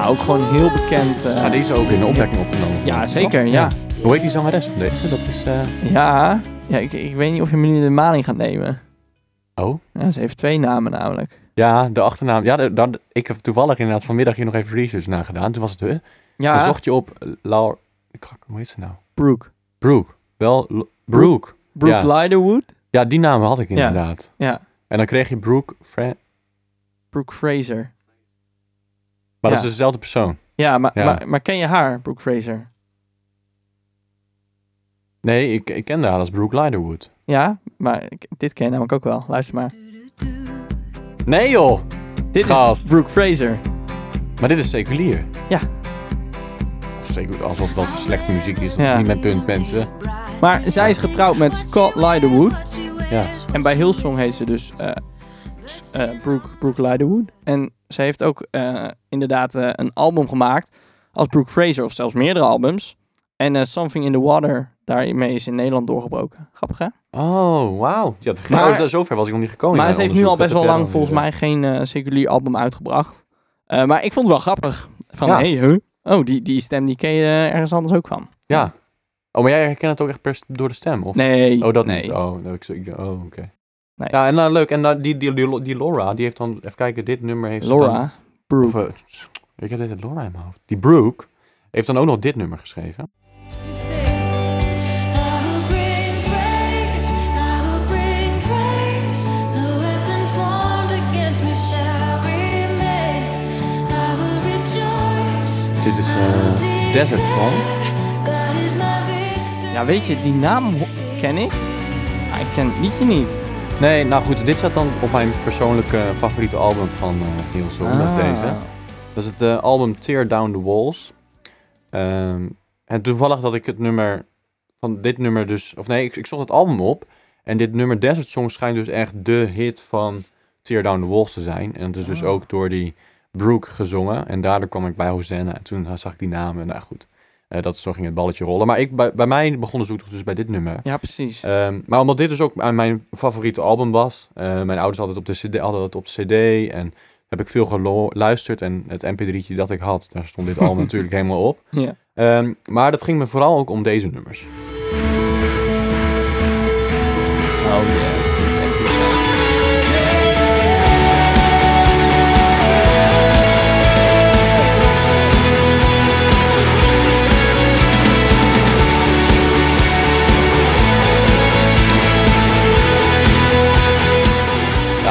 Speaker 2: Ook gewoon heel bekend.
Speaker 1: Ja, die is ook in de opwekking opgenomen.
Speaker 2: Ja, zeker, ja.
Speaker 1: Hoe heet die zangeres van deze? Dat is, eh,
Speaker 2: Ja, ja ik, ik weet niet of je me nu de maling gaat nemen.
Speaker 1: Oh?
Speaker 2: Ja, ze heeft twee namen namelijk.
Speaker 1: Ja, de achternaam. Ja, de- ik heb toevallig inderdaad vanmiddag hier nog even research naar gedaan. Toen was het, huh? Dan
Speaker 2: Ja,
Speaker 1: zocht je op eh, Laura... ik- Hoe heet ze nou?
Speaker 2: Brooke.
Speaker 1: Brooke. Wel, L- Brooke.
Speaker 2: Brooke
Speaker 1: Ja.
Speaker 2: Liderwood.
Speaker 1: Ja, die naam had ik inderdaad.
Speaker 2: Ja,
Speaker 1: En dan kreeg je Brooke... Fra-
Speaker 2: Brooke Fraser.
Speaker 1: Maar dat is dus dezelfde persoon.
Speaker 2: Ja, maar. Maar, maar ken je haar, Brooke Fraser?
Speaker 1: Nee, ik, ik kende haar als Brooke Liderwood.
Speaker 2: Ja, maar ik- dit ken je namelijk ook wel. Luister maar.
Speaker 1: Nee joh!
Speaker 2: Dit
Speaker 1: Gast.
Speaker 2: is Brooke Fraser.
Speaker 1: Maar dit is seculier.
Speaker 2: Ja.
Speaker 1: Of alsof dat slechte muziek is. Dat
Speaker 2: Ja.
Speaker 1: is niet mijn punt, mensen.
Speaker 2: Maar zij is getrouwd met Scott Liderwood.
Speaker 1: Ja.
Speaker 2: En bij Hillsong heet ze dus eh, s- eh, Brooke, Brooke Liderwood. En ze heeft ook eh, inderdaad eh, een album gemaakt als Brooke Fraser. Of zelfs meerdere albums. En Something in the Water, daarmee is in Nederland doorgebroken. Grappig hè?
Speaker 1: Oh, wauw. Ja,
Speaker 2: Maar-
Speaker 1: zover was ik nog niet gekomen.
Speaker 2: maar ze heeft nu al best wel lang volgens mij geen seculier album uitgebracht. Maar ik vond het wel grappig. Van,
Speaker 1: Ja.
Speaker 2: hey, huh? Oh, die, die stem die ken je ergens anders ook van.
Speaker 1: Ja. Oh, maar jij herkent het ook echt per, door de stem? Of?
Speaker 2: Nee.
Speaker 1: Oh, dat
Speaker 2: nee.
Speaker 1: niet. Oh, ik, oh oké. Ja, en nou, leuk. En eh, dan die, die, die, Laura, die heeft dan... Even kijken, dit nummer heeft...
Speaker 2: Laura? Brooke.
Speaker 1: Eh, ik heb dit Laura in mijn hoofd. Die Brooke heeft dan ook nog dit nummer geschreven. Dit is een Desert Song.
Speaker 2: Ja, weet je, die naam ken ik. Ah, ik ken het liedje niet.
Speaker 1: Nee, nou goed, dit staat dan op mijn persoonlijke favoriete album van eh Hillsong. Dat is
Speaker 2: Ah.
Speaker 1: deze. Dat is het eh, album Tear Down the Walls. Ehm, en toevallig dat ik het nummer van dit nummer dus... Of nee, ik, ik zocht het album op. En dit nummer Desert Song schijnt dus echt de hit van Tear Down the Walls te zijn. En het is dus
Speaker 2: Oh.
Speaker 1: ook door die Brooke gezongen. En daardoor kwam ik bij Hosanna. En toen zag ik die namen. Nou goed, eh, dat, zo ging het balletje rollen. Maar ik, bij, bij mij begon de zoektocht dus bij dit nummer.
Speaker 2: Ja, precies.
Speaker 1: Ehm, maar omdat dit dus ook aan mijn favoriete album was. eh, mijn ouders hadden het op de CD, hadden het op de CD. En heb ik veel geluisterd. En het mp3'tje dat ik had, daar stond dit album [laughs] natuurlijk helemaal op.
Speaker 2: ja.
Speaker 1: Ehm, maar dat ging me vooral ook om deze nummers.
Speaker 2: Oh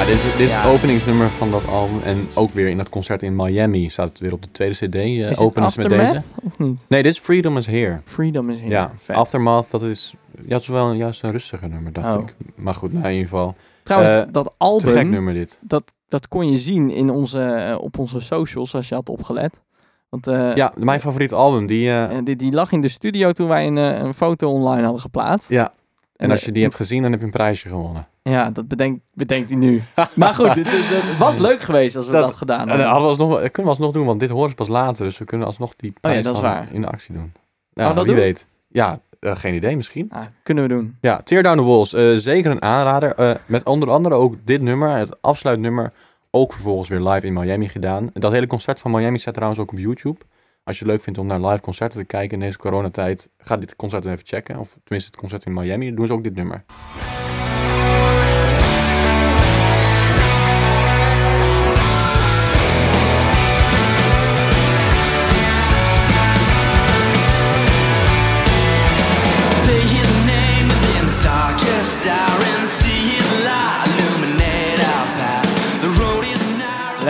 Speaker 2: dit is,
Speaker 1: dit is het openingsnummer van dat album. En ook weer in dat concert in Miami staat het weer op de tweede CD. eh
Speaker 2: Is
Speaker 1: openen met deze.
Speaker 2: of niet?
Speaker 1: Nee, dit is Freedom is Here.
Speaker 2: Freedom is here.
Speaker 1: Ja,
Speaker 2: Vet.
Speaker 1: Aftermath, dat is, ja, het is wel een, juist een rustiger nummer, dacht
Speaker 2: Oh.
Speaker 1: ik. Maar goed, nou, in ieder geval.
Speaker 2: Trouwens,
Speaker 1: eh,
Speaker 2: dat
Speaker 1: Te gek
Speaker 2: album,
Speaker 1: nummer dit.
Speaker 2: dat, dat kon je zien in onze, eh, op onze socials, als je had opgelet. Want
Speaker 1: Ja, mijn favoriete album, die...
Speaker 2: die, die lag in de studio toen wij een, een foto online hadden geplaatst.
Speaker 1: ja, en als je die hebt gezien, dan heb je een prijsje gewonnen.
Speaker 2: Ja, dat bedenkt, bedenkt hij nu. [laughs] maar goed, het, was leuk geweest als we dat,
Speaker 1: Dat-
Speaker 2: gedaan
Speaker 1: En
Speaker 2: hadden.
Speaker 1: hadden we alsnog, kunnen we alsnog doen, want dit horen ze pas later. Dus we kunnen alsnog die prijs
Speaker 2: Oh dat is
Speaker 1: dan
Speaker 2: waar.
Speaker 1: in de actie doen. Ja,
Speaker 2: dat
Speaker 1: wie
Speaker 2: doen?
Speaker 1: weet. Ja, eh, geen idee misschien.
Speaker 2: Ah, kunnen we doen.
Speaker 1: Ja, Tear Down the Walls. eh, zeker een aanrader. Eh, met onder andere ook dit nummer, het afsluitnummer, ook vervolgens weer live in Miami gedaan. Dat hele concert van Miami staat trouwens ook op YouTube. Als je het leuk vindt om naar live concerten te kijken in deze coronatijd, ga dit concert even checken. Of tenminste het concert in Miami, dan doen ze ook dit nummer.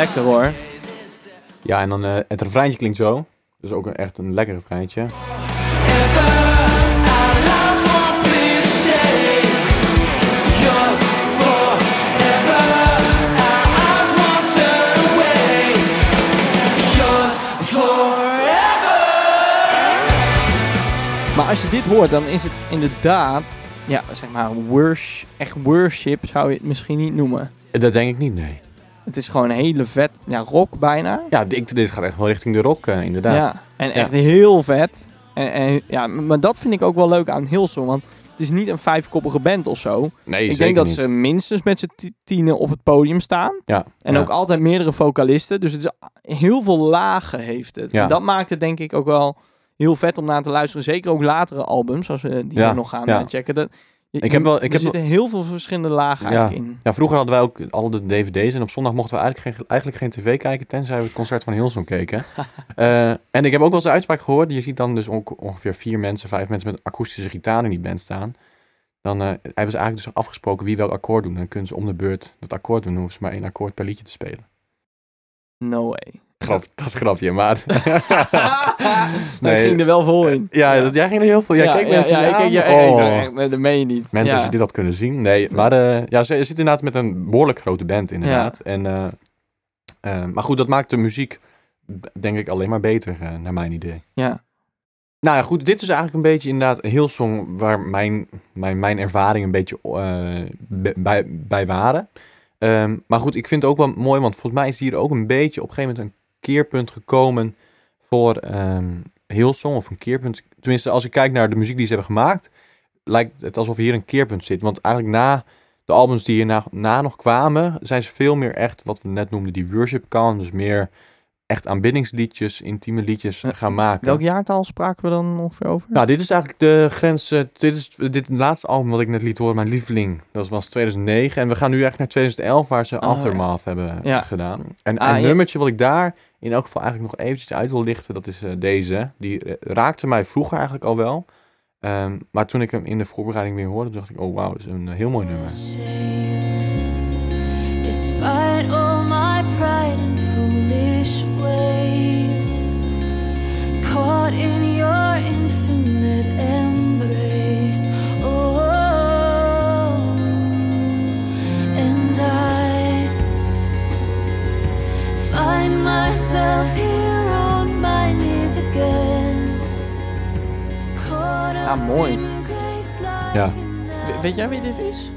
Speaker 2: Lekker hoor.
Speaker 1: Ja, en dan eh, het refreintje klinkt zo. Dus ook een, echt een lekker refreintje.
Speaker 2: Maar als je dit hoort, dan is het inderdaad, ja, zeg maar, worship, echt worship zou je het misschien niet noemen.
Speaker 1: Dat denk ik niet, nee.
Speaker 2: Het is gewoon een hele vet, ja, rock bijna.
Speaker 1: Ja, ik, dit gaat echt wel richting de rock, eh, inderdaad.
Speaker 2: Ja, en echt heel vet. En, en, ja, maar dat vind ik ook wel leuk aan Hillsong, want het is niet een vijfkoppige band of zo.
Speaker 1: Nee,
Speaker 2: ik denk dat
Speaker 1: niet.
Speaker 2: ze minstens met z'n ti- tienen op het podium staan.
Speaker 1: Ja,
Speaker 2: En
Speaker 1: ja.
Speaker 2: ook altijd meerdere vocalisten. Dus het is heel veel lagen heeft het.
Speaker 1: Ja.
Speaker 2: En dat maakt het denk ik ook wel heel vet om naar te luisteren. Zeker ook latere albums, als we die zo nog gaan eh, checken. Dat,
Speaker 1: Ik heb wel- ik
Speaker 2: er
Speaker 1: heb
Speaker 2: zitten heel veel verschillende lagen
Speaker 1: Ja.
Speaker 2: eigenlijk in.
Speaker 1: Ja, vroeger hadden wij ook al de dvd's en op zondag mochten we eigenlijk geen, eigenlijk geen tv kijken, tenzij we het concert van Hillsong keken. [laughs] Eh, en ik heb ook wel eens de uitspraak gehoord, je ziet dan dus onge- ongeveer vier mensen, vijf mensen met akoestische gitaar in die band staan. Dan eh, hebben ze eigenlijk dus afgesproken wie welk akkoord doen. Dan kunnen ze om de beurt dat akkoord doen, dan hoeven ze maar één akkoord per liedje te spelen.
Speaker 2: No way.
Speaker 1: Grap, dat is een grapje, maar... [laughs] [laughs] Nee.
Speaker 2: ging er wel vol in.
Speaker 1: ja, Dat, jij ging er heel veel... Jij keek me
Speaker 2: ja, ja, ik keek- ja,
Speaker 1: Oh.
Speaker 2: echt, nee, dat meen je niet.
Speaker 1: Mensen, als je dit had kunnen zien. Nee, maar eh, ja, ze zit inderdaad met een behoorlijk grote band inderdaad. En, eh, eh, maar goed, dat maakt de muziek denk ik alleen maar beter, naar mijn idee.
Speaker 2: Ja.
Speaker 1: Nou ja, goed, dit is eigenlijk een beetje inderdaad een heel song waar mijn, mijn, mijn ervaring een beetje be- bij, bij waren. Ehm, maar goed, ik vind het ook wel mooi, want volgens mij is hier ook een beetje op een gegeven moment een keerpunt gekomen voor ehm Hillsong. Of een keerpunt, tenminste als ik kijk naar de muziek die ze hebben gemaakt, lijkt het alsof hier een keerpunt zit. Want eigenlijk na de albums die hierna na nog kwamen, zijn ze veel meer echt, wat we net noemden, die worship kan. Dus meer echt aanbiddingsliedjes, intieme liedjes
Speaker 2: Eh,
Speaker 1: gaan maken.
Speaker 2: Welk jaartal spraken we dan ongeveer over?
Speaker 1: Nou, dit is eigenlijk de grens. eh, dit is dit laatste album wat ik net liet horen, mijn lieveling. Dat was 2009. En we gaan nu echt naar 2011, waar ze
Speaker 2: Oh,
Speaker 1: Aftermath hebben
Speaker 2: Ja.
Speaker 1: gedaan. En
Speaker 2: Ah,
Speaker 1: een
Speaker 2: ja.
Speaker 1: nummertje wat ik daar in elk geval eigenlijk nog eventjes uit wil lichten, dat is eh, deze. Die eh, raakte mij vroeger eigenlijk al wel. Ehm, maar toen ik hem in de voorbereiding weer hoorde, dacht ik, oh wauw, dat is een eh, heel mooi nummer.
Speaker 4: Despite all my pride and foolish ways, myself here on
Speaker 2: Ah, mooi.
Speaker 1: Ja.
Speaker 2: We- weet jij wie dit is?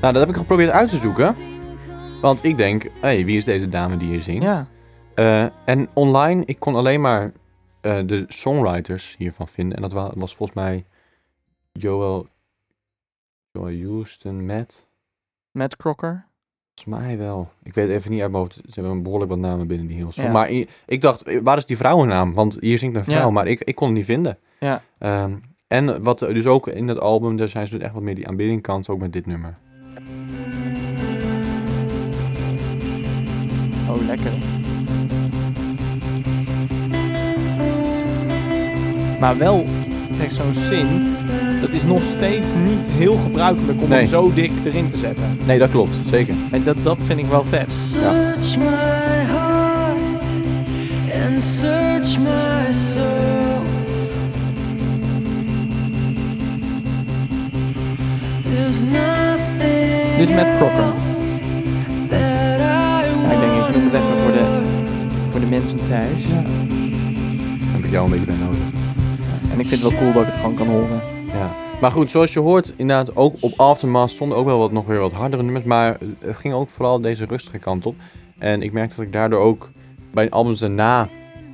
Speaker 1: Nou, dat heb ik geprobeerd uit te zoeken. Want ik denk, hé, hey, wie is deze dame die hier zingt?
Speaker 2: Ja.
Speaker 1: Eh, en online, ik kon alleen maar eh, de songwriters hiervan vinden. En dat wa- was volgens mij Joel, Joel Houston, Matt.
Speaker 2: Matt Crocker.
Speaker 1: Volgens mij wel. Ik weet even niet uit mijn hoofd. Ze hebben een behoorlijk wat namen binnen die Hillsong.
Speaker 2: Ja.
Speaker 1: Maar ik dacht, eh, waar is die vrouwennaam? Want hier zingt een vrouw,
Speaker 2: Ja.
Speaker 1: maar ik, ik kon het niet vinden.
Speaker 2: Ja.
Speaker 1: Ehm, en wat er dus ook in het album, daar zijn ze dus echt wat meer die aanbiddingkant, ook met dit nummer.
Speaker 2: Oh, lekker. Maar wel, kijk, zo'n synth, dat is nog steeds niet heel gebruikelijk om
Speaker 1: Nee.
Speaker 2: hem zo dik erin te zetten.
Speaker 1: Nee, dat klopt. Zeker.
Speaker 2: En dat, dat vind ik wel vet.
Speaker 4: Search my heart and search my soul. There's nothing
Speaker 2: Dit is Matt Crocker. Ja, ik denk, ik noem het even voor de, voor de mensen thuis.
Speaker 1: Daar heb ik jou een beetje bij nodig.
Speaker 2: En ik vind het wel cool dat ik het gewoon kan horen.
Speaker 1: Ja. Maar goed, zoals je hoort, inderdaad, ook op Aftermath stonden ook wel wat, nog weer wat hardere nummers. Maar het ging ook vooral deze rustige kant op. En ik merkte dat ik daardoor ook bij albums daarna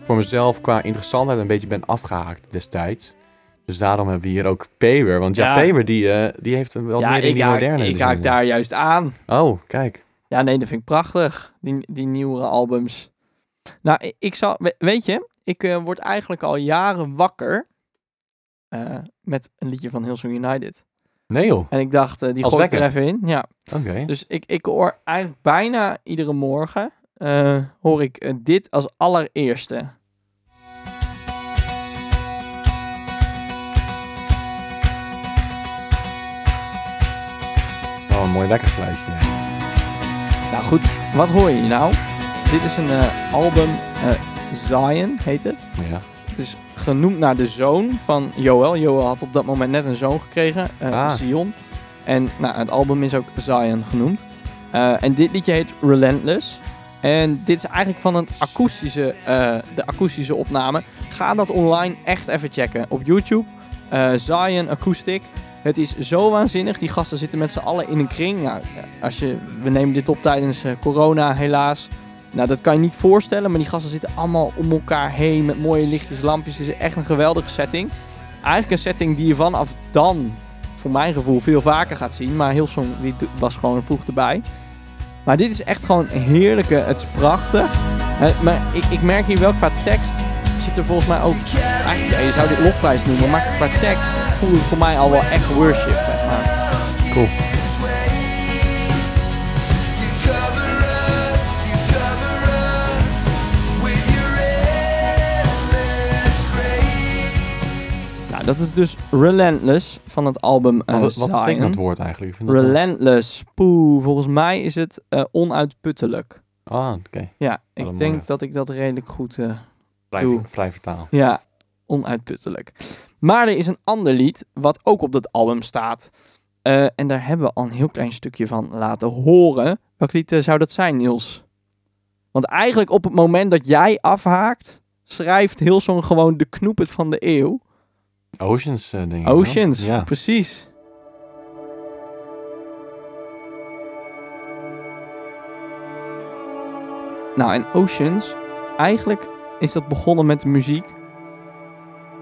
Speaker 1: voor mezelf qua interessantheid een beetje ben afgehaakt destijds. Dus daarom hebben we hier ook Paver. Want ja,
Speaker 2: Ja.
Speaker 1: Paver die, eh, die heeft wel
Speaker 2: ja,
Speaker 1: meer in die
Speaker 2: haak,
Speaker 1: moderne
Speaker 2: ik haak daar juist aan.
Speaker 1: Oh, kijk.
Speaker 2: Ja, nee, dat vind ik prachtig. Die, die nieuwere albums. Nou, ik zal, we- weet je, ik eh, word eigenlijk al jaren wakker eh, met een liedje van Hillsong United.
Speaker 1: Nee joh.
Speaker 2: En ik dacht, eh, die
Speaker 1: Als
Speaker 2: gooi ik er even in. Ja,
Speaker 1: Oké.
Speaker 2: dus ik, ik hoor eigenlijk bijna iedere morgen eh, hoor ik dit als allereerste.
Speaker 1: Oh, een mooi lekker geluidje.
Speaker 2: Nou goed, wat hoor je nou? Dit is een album, Zion heet het.
Speaker 1: Ja.
Speaker 2: Het is genoemd naar de zoon van Joel. Joel had op dat moment net een zoon gekregen, eh
Speaker 1: Ah.
Speaker 2: Zion. En nou, het album is ook Zion genoemd. Eh, en dit liedje heet Relentless. En dit is eigenlijk van het akoestische, eh, de akoestische opname. Ga dat online echt even checken. Op YouTube, eh Zion Acoustic. Het is zo waanzinnig. Die gasten zitten met z'n allen in een kring. Nou, als je, we nemen dit op tijdens corona, helaas. Nou, dat kan je niet voorstellen, maar die gasten zitten allemaal om elkaar heen met mooie lichtjes, lampjes. Het is echt een geweldige setting. Eigenlijk een setting die je vanaf dan, voor mijn gevoel, veel vaker gaat zien. Maar Hillsong die was gewoon vroeg erbij. Maar dit is echt gewoon een heerlijke, het is prachtig. Maar ik, ik merk hier wel qua tekst zit er volgens mij ook... Eigenlijk, ja, je zou dit lofprijs noemen, maar qua tekst voel ik voor mij al wel echt worship. Zeg maar.
Speaker 1: Cool.
Speaker 2: Dat is dus Relentless van het album eh
Speaker 1: Maar wat, wat betekent dat woord eigenlijk? Ik vind dat wel-
Speaker 2: Relentless. Poeh, volgens mij is het eh, onuitputtelijk.
Speaker 1: Ah, oké.
Speaker 2: Ja, ik denk dat ik dat redelijk goed... eh,
Speaker 1: Vrij,
Speaker 2: Doe.
Speaker 1: vrij vertaal.
Speaker 2: ja, onuitputtelijk. Maar er is een ander lied wat ook op dat album staat. Eh, en daar hebben we al een heel klein stukje van laten horen. Welk lied eh, zou dat zijn, Niels? Want eigenlijk op het moment dat jij afhaakt, schrijft Hillsong gewoon de knoepet van de eeuw.
Speaker 1: Oceans, eh, denk ik.
Speaker 2: Oceans,
Speaker 1: Ja.
Speaker 2: precies. Nou, en Oceans, eigenlijk is dat begonnen met de muziek.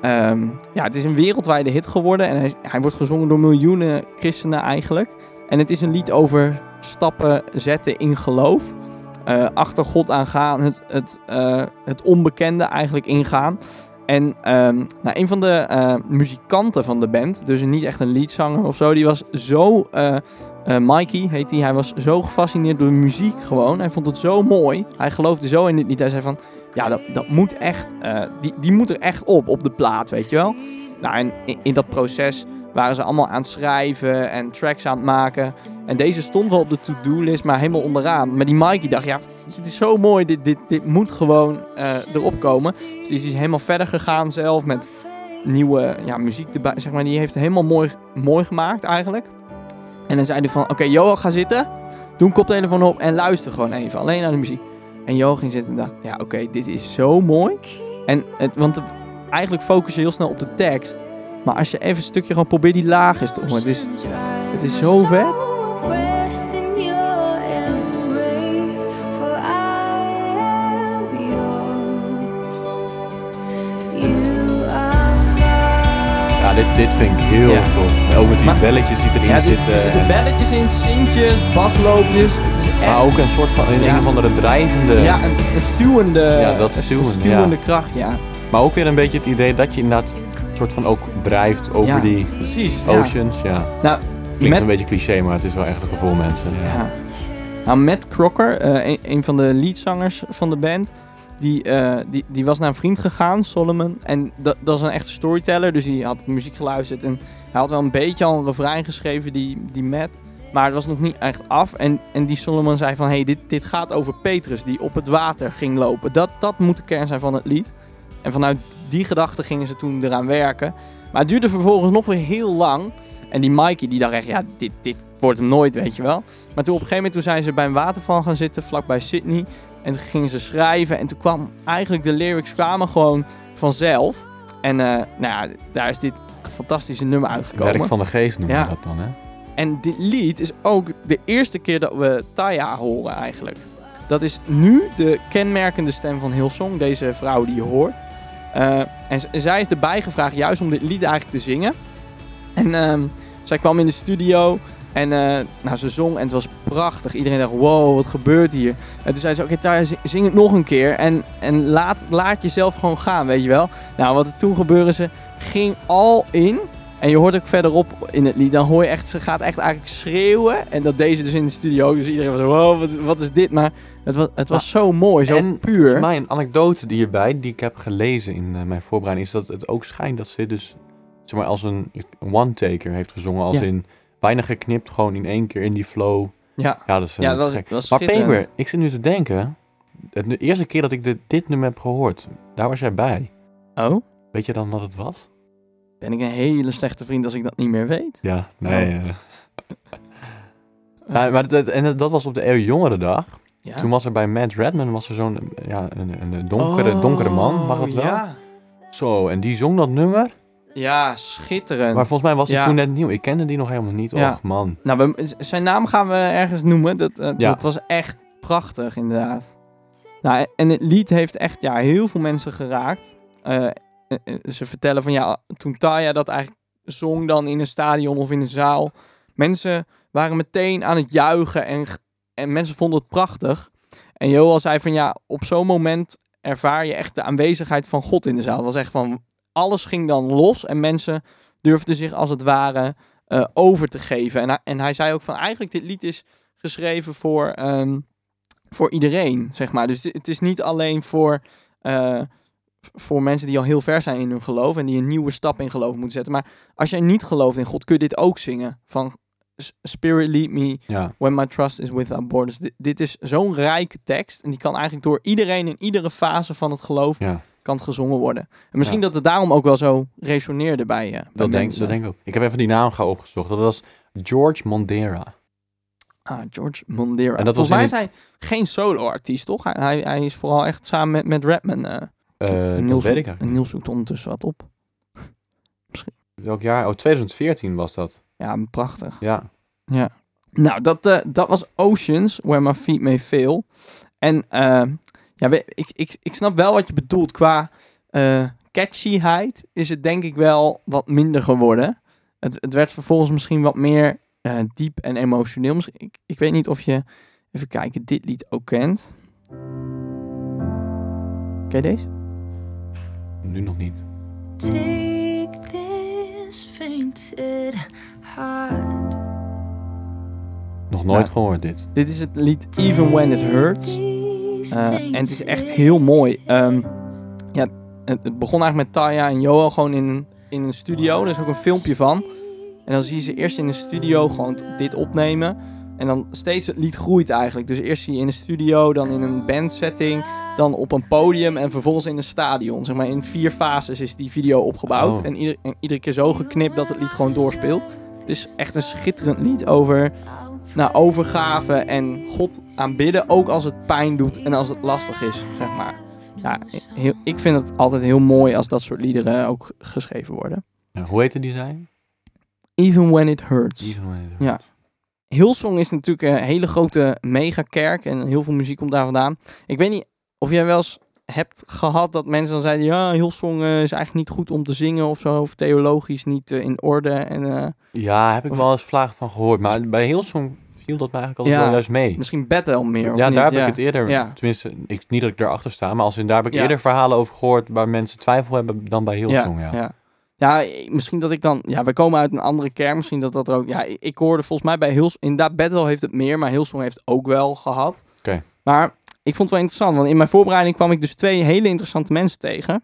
Speaker 2: Ehm, ja, het is een wereldwijde hit geworden en hij, hij wordt gezongen door miljoenen christenen eigenlijk. En het is een lied over stappen zetten in geloof. Eh, achter God aangaan, het, het, eh, het onbekende eigenlijk ingaan. En ehm, nou, een van de eh, muzikanten van de band, dus niet echt een leadzanger of zo, die was zo, eh, eh, Mikey heet hij, hij was zo gefascineerd door de muziek gewoon. Hij vond het zo mooi. Hij geloofde zo in dit lied. Hij zei van, ja, dat, dat moet echt, die, die moet er echt op, op de plaat, weet je wel. Nou, en in, in dat proces waren ze allemaal aan het schrijven en tracks aan het maken. En deze stond wel op de to-do-list, maar helemaal onderaan. Maar die Mikey dacht, ja, dit is zo mooi, dit, dit, dit moet gewoon eh, erop komen. Dus die is helemaal verder gegaan zelf met nieuwe ja, muziek erbij. Zeg maar, die heeft het helemaal mooi, mooi gemaakt eigenlijk. En dan zei hij van, oké Johan, ga zitten. Doe een koptelefoon op en luister gewoon even, alleen naar de muziek. En Jo ging zitten en dacht, ja oké, dit is zo mooi. En het, want eigenlijk focus je heel snel op de tekst. Maar als je even een stukje gewoon probeert die laag eens te horen. Het is, het is zo vet.
Speaker 4: Rest in your embrace, for I am yours. You are mine.
Speaker 1: Ja, dit, dit vind ik heel
Speaker 2: Ja.
Speaker 1: tof. Ook met die
Speaker 2: Maar-
Speaker 1: belletjes die erin
Speaker 2: Ja, dit-
Speaker 1: zitten.
Speaker 2: er zitten belletjes in, sintjes, basloopjes. Het is echt
Speaker 1: maar ook een soort van, een,
Speaker 2: Ja.
Speaker 1: een of andere drijvende...
Speaker 2: ja, een, een stuwende,
Speaker 1: Ja, dat
Speaker 2: een
Speaker 1: stuwende,
Speaker 2: stuwende
Speaker 1: ja.
Speaker 2: kracht, ja.
Speaker 1: Maar ook weer een beetje het idee dat je inderdaad een soort van ook drijft over
Speaker 2: Ja,
Speaker 1: die
Speaker 2: Precies. ja.
Speaker 1: oceans. Ja.
Speaker 2: Nou,
Speaker 1: Klinkt
Speaker 2: met,
Speaker 1: een beetje cliché, maar het is wel echt een gevoel, mensen. Ja.
Speaker 2: Ja. Nou, Matt Crocker, eh, een, een van de leadzangers van de band, die, eh, die, die was naar een vriend gegaan, Solomon. En dat, dat is een echte storyteller, dus die had muziek geluisterd. En hij had wel een beetje al een refrein geschreven, die, die Matt. Maar het was nog niet echt af. En, en die Solomon zei van, hey, dit, dit gaat over Petrus, die op het water ging lopen. Dat, dat moet de kern zijn van het lied. En vanuit die gedachte gingen ze toen eraan werken. Maar het duurde vervolgens nog weer heel lang. En die Mikey die dacht echt, ja, dit, dit wordt hem nooit, weet je wel. Maar toen op een gegeven moment toen zijn ze bij een waterval gaan zitten, vlakbij Sydney. En toen gingen ze schrijven. En toen kwam eigenlijk de lyrics kwamen gewoon vanzelf. En eh, nou ja, daar is dit fantastische nummer uitgekomen.
Speaker 1: Werk van de geest noemen
Speaker 2: Ja.
Speaker 1: we dat dan, hè?
Speaker 2: En dit lied is ook de eerste keer dat we Taya horen eigenlijk. Dat is nu de kenmerkende stem van Hillsong, deze vrouw die je hoort. Eh, en zij is erbij gevraagd juist om dit lied eigenlijk te zingen. En ehm, zij kwam in de studio en eh, nou, ze zong en het was prachtig. Iedereen dacht, wow, wat gebeurt hier? En toen zei ze, oké zi- zing het nog een keer. En, en laat, laat jezelf gewoon gaan, weet je wel. Nou, wat er toen gebeurde, ze ging al in. En je hoort ook verderop in het lied, dan hoor je echt, ze gaat echt eigenlijk schreeuwen. En dat deed ze dus in de studio. Dus iedereen was wow, wat, wat is dit? Maar het was, het was zo mooi, zo
Speaker 1: en
Speaker 2: puur.
Speaker 1: volgens mij een anekdote die hierbij, die ik heb gelezen in eh, mijn voorbereiding, is dat het ook schijnt dat ze dus, zeg maar, als een one-taker heeft gezongen. Als
Speaker 2: Ja.
Speaker 1: in, weinig geknipt, gewoon in één keer in die flow.
Speaker 2: Ja,
Speaker 1: Ja, dat is eh,
Speaker 2: ja dat was,
Speaker 1: gek.
Speaker 2: was
Speaker 1: Maar. Paper, ik zit nu te denken, het- de eerste keer dat ik dit, dit nummer heb gehoord, daar was jij bij.
Speaker 2: Oh,
Speaker 1: Weet je dan wat het was?
Speaker 2: ben ik een hele slechte vriend als ik dat niet meer weet?
Speaker 1: Ja, nee.
Speaker 2: Oh.
Speaker 1: eh. Ja, maar dat, en dat was op de Eeuw Jongerendag.
Speaker 2: Ja.
Speaker 1: Toen was er bij Matt Redman was er zo'n ja, een, een donkere, donkere man, mag dat wel?
Speaker 2: Oh, Ja,
Speaker 1: Zo, en die zong dat nummer.
Speaker 2: Ja schitterend.
Speaker 1: Maar volgens mij was hij
Speaker 2: Ja.
Speaker 1: toen net nieuw. Ik kende die nog helemaal niet.
Speaker 2: Ja.
Speaker 1: Och man.
Speaker 2: Nou, we, zijn naam gaan we ergens noemen. Dat, eh,
Speaker 1: Ja.
Speaker 2: dat was echt prachtig, inderdaad. Nou, en het lied heeft echt ja, heel veel mensen geraakt. Eh, eh, ze vertellen van ja, toen Taya dat eigenlijk zong dan in een stadion of in een zaal. Mensen waren meteen aan het juichen en, en mensen vonden het prachtig. En Joel zei van ja, op zo'n moment ervaar je echt de aanwezigheid van God in de zaal. Het was echt van, alles ging dan los en mensen durfden zich als het ware eh, over te geven. En hij, en hij zei ook van eigenlijk dit lied is geschreven voor, ehm, voor iedereen, zeg maar. Dus het is niet alleen voor, eh, voor mensen die al heel ver zijn in hun geloof en die een nieuwe stap in geloof moeten zetten. Maar als jij niet gelooft in God, kun je dit ook zingen. Van "S- Spirit lead me
Speaker 1: Ja.
Speaker 2: when my trust is without borders. Dit, dit is zo'n rijke tekst en die kan eigenlijk door iedereen in iedere fase van het geloof
Speaker 1: Ja.
Speaker 2: Kan het gezongen worden. En misschien
Speaker 1: Ja.
Speaker 2: dat het daarom ook wel zo resoneerde bij, bij
Speaker 1: Dat denk,
Speaker 2: mensen.
Speaker 1: dat denk ik ook. Ik heb even die naam gauw opgezocht. Dat was George Mondera.
Speaker 2: Ah, George Mondera.
Speaker 1: En dat was
Speaker 2: Volgens mij
Speaker 1: in
Speaker 2: is hij geen solo-artiest, toch? Hij, hij, hij is vooral echt samen met, met Redman. en
Speaker 1: dat
Speaker 2: Niels,
Speaker 1: weet ik.
Speaker 2: Niels zoekt ondertussen wat op. [laughs]
Speaker 1: Welk jaar? Oh, 2014 was dat.
Speaker 2: Ja, prachtig.
Speaker 1: Ja.
Speaker 2: Nou, dat, eh, dat was Oceans, Where My Feet May Fail. En ja, ik, ik, ik snap wel wat je bedoelt. Qua eh, catchyheid is het denk ik wel wat minder geworden. Het, het werd vervolgens misschien wat meer eh, diep en emotioneel. Misschien- Ik, ik weet niet of je, even kijken, dit lied ook kent. Ken je deze?
Speaker 1: Nu nog niet.
Speaker 4: Take this fainted heart.
Speaker 1: Nog nooit gehoord dit.
Speaker 2: Dit is het lied Even When It Hurts. Eh, en het is echt heel mooi. Ehm, ja, het, het begon eigenlijk met Taya en Joel gewoon in, een- in een studio. Er is ook een filmpje van. En dan zie je ze eerst in de studio gewoon dit opnemen. En dan steeds het lied groeit eigenlijk. Dus eerst zie je in de studio, dan in een bandsetting, dan op een podium en vervolgens in een stadion. Zeg maar in vier fases is die video opgebouwd.
Speaker 1: Oh.
Speaker 2: En, ieder, en iedere keer zo geknipt dat het lied gewoon doorspeelt. Het is echt een schitterend lied over naar overgave en God aanbidden. Ook als het pijn doet en als het lastig is, zeg maar. Ja, heel, ik vind het altijd heel mooi als dat soort liederen ook geschreven worden.
Speaker 1: Ja, hoe heette die zijn?
Speaker 2: Even when it hurts.
Speaker 1: Even when it
Speaker 2: Ja. Hillsong is natuurlijk een hele grote megakerk en heel veel muziek komt daar vandaan. Ik weet niet of jij wel eens hebt gehad dat mensen dan zeiden... ja, Hillsong eh, is eigenlijk niet goed om te zingen of zo... of theologisch niet eh, in orde. En eh,
Speaker 1: Ja, heb ik wel eens vlagen van gehoord. Maar bij Hillsong viel dat me eigenlijk altijd
Speaker 2: Ja.
Speaker 1: wel juist mee.
Speaker 2: misschien Bethel meer, of
Speaker 1: ja,
Speaker 2: niet?
Speaker 1: daar heb
Speaker 2: ja.
Speaker 1: ik het eerder,
Speaker 2: Ja.
Speaker 1: tenminste, ik, niet dat ik erachter sta, maar als in, daar heb ik eerder verhalen over gehoord waar mensen twijfel hebben dan bij Hillsong. Ja,
Speaker 2: ja. ja. Misschien dat ik dan... Ja, we komen uit een andere kerk. Misschien dat dat er ook... Ja, ik, hoorde volgens mij bij Hillsong... Inderdaad, Bethel heeft het meer, maar Hillsong heeft ook wel gehad.
Speaker 1: Oké.
Speaker 2: Maar ik vond het wel interessant, want in mijn voorbereiding kwam ik dus twee hele interessante mensen tegen.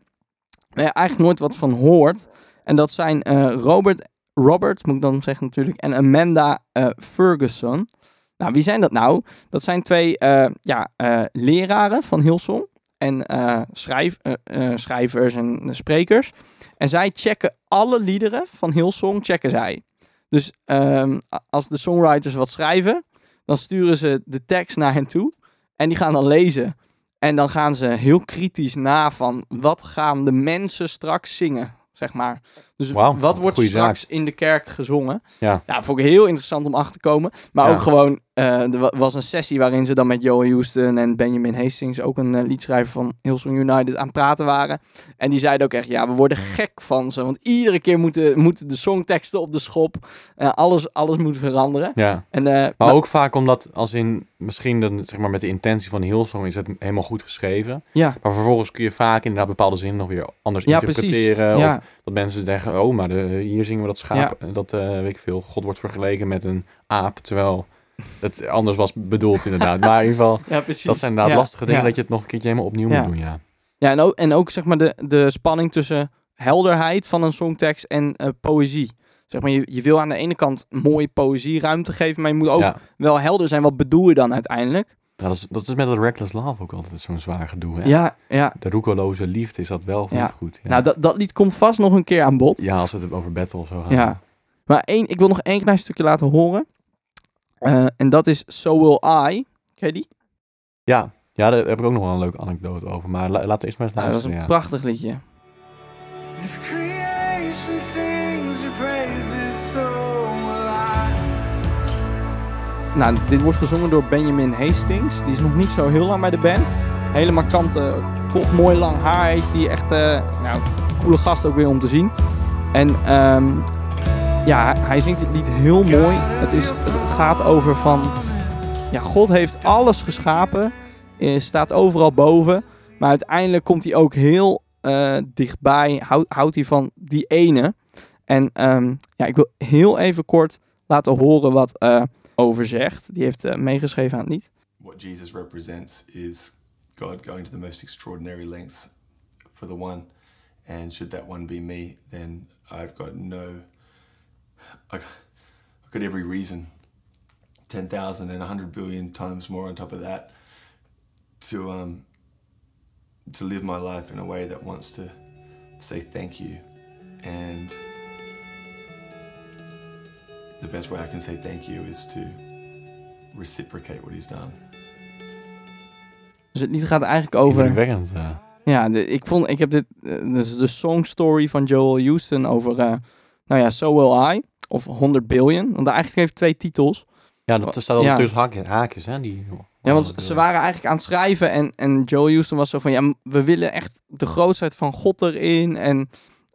Speaker 2: Waar je eigenlijk nooit wat van hoort. En dat zijn eh, Robert, Robert, moet ik dan zeggen natuurlijk, en Amanda eh, Ferguson. Nou, wie zijn dat nou? Dat zijn twee eh, ja, eh, leraren van Hillsong. En schrijf, schrijvers en sprekers. En zij checken alle liederen van Hillsong, checken zij. Dus ehm, als de songwriters wat schrijven, dan sturen ze de tekst naar hen toe. En die gaan dan lezen. En dan gaan ze heel kritisch na van wat gaan de mensen straks zingen, zeg maar. Dus wat wordt straks in de kerk gezongen?
Speaker 1: Ja.
Speaker 2: Nou, vond ik heel interessant om achter te komen. Maar
Speaker 1: Ja.
Speaker 2: ook gewoon, eh, er wa- was een sessie waarin ze dan met Joel Houston en Benjamin Hastings, ook een eh, liedschrijver van Hillsong United, aan het praten waren. En die zeiden ook echt, ja, we worden gek van ze. Want iedere keer moeten, moeten de songteksten op de schop. Eh, alles, alles moet veranderen.
Speaker 1: Ja.
Speaker 2: En,
Speaker 1: Maar
Speaker 2: nou,
Speaker 1: ook vaak omdat, als in, misschien dan, zeg maar met de intentie van Hillsong is het helemaal goed geschreven.
Speaker 2: ja,
Speaker 1: Maar vervolgens kun je vaak inderdaad bepaalde zinnen nog weer anders
Speaker 2: ja,
Speaker 1: interpreteren. Of dat mensen zeggen, oh, maar de, hier zingen we dat schaap. Dat, eh, weet ik veel, God wordt vergeleken met een aap. Terwijl het anders was bedoeld inderdaad. maar in ieder geval, [laughs]
Speaker 2: ja,
Speaker 1: dat zijn inderdaad
Speaker 2: Ja,
Speaker 1: lastige dingen
Speaker 2: ja.
Speaker 1: dat je het nog een keertje helemaal opnieuw
Speaker 2: Ja.
Speaker 1: moet doen, ja.
Speaker 2: Ja, en ook, en ook zeg maar de, de spanning tussen helderheid van een songtekst en eh, poëzie. Zeg maar, je, je wil aan de ene kant mooie poëzie ruimte geven, maar je moet ook
Speaker 1: ja.
Speaker 2: wel helder zijn. Wat bedoel je dan uiteindelijk?
Speaker 1: Ja, dat, is, dat is met dat Reckless Love ook altijd zo'n zwaar gedoe. Hè?
Speaker 2: Ja, ja.
Speaker 1: De roekeloze liefde is dat wel
Speaker 2: Ja.
Speaker 1: niet goed. Ja.
Speaker 2: Nou, dat, dat lied komt vast nog een keer aan bod.
Speaker 1: ja, als het over battle of zo gaat.
Speaker 2: Ja. Maar één, ik wil nog één klein stukje laten horen. Eh, en dat is So Will I. Ken je die?
Speaker 1: ja. Ja, daar heb ik ook nog wel een leuke anekdote over. Maar la- laten we eerst maar eens
Speaker 2: Nou, dat is
Speaker 1: luisteren.
Speaker 2: een
Speaker 1: ja.
Speaker 2: prachtig liedje. Nou, dit wordt gezongen door Benjamin Hastings. Die is nog niet zo heel lang bij de band. Hele markante kop, mooi lang haar heeft hij. Echt, eh nou, coole gast ook weer om te zien. En ehm, ja, hij- zingt dit lied heel mooi. Het, is, het, gaat over van... Ja, God heeft alles geschapen. eh, staat overal boven. Maar uiteindelijk komt hij ook heel eh, dichtbij. Houd, houdt hij van die ene. En ehm, ja, ik wil heel even kort laten horen wat over zegt. Die heeft eh, meegeschreven aan het
Speaker 5: what Jesus represents is God going to the most extraordinary lengths for the one. And should that one be me, then I've got no. I've got every reason, 10,000 and 100 billion times more on top of that, to, um, to live my life in a way that wants to say thank you. And the best way I can say thank you is to reciprocate what he's done.
Speaker 2: Dus het lied gaat eigenlijk over...
Speaker 1: Indrukwekkend, ja.
Speaker 2: Ja, de- ik, vond, ik heb dit... eh, is de song story van Joel Houston over... eh, nou ja, So Will I. Of 100 Billion. Want eigenlijk heeft twee titels.
Speaker 1: Ja, dat staat al
Speaker 2: Ja.
Speaker 1: tussen haakjes, haakjes hè. Die,
Speaker 2: Ja, want ze waren eigenlijk aan het schrijven en, en Joel Houston was zo van, ja, we willen echt de grootheid van God erin. En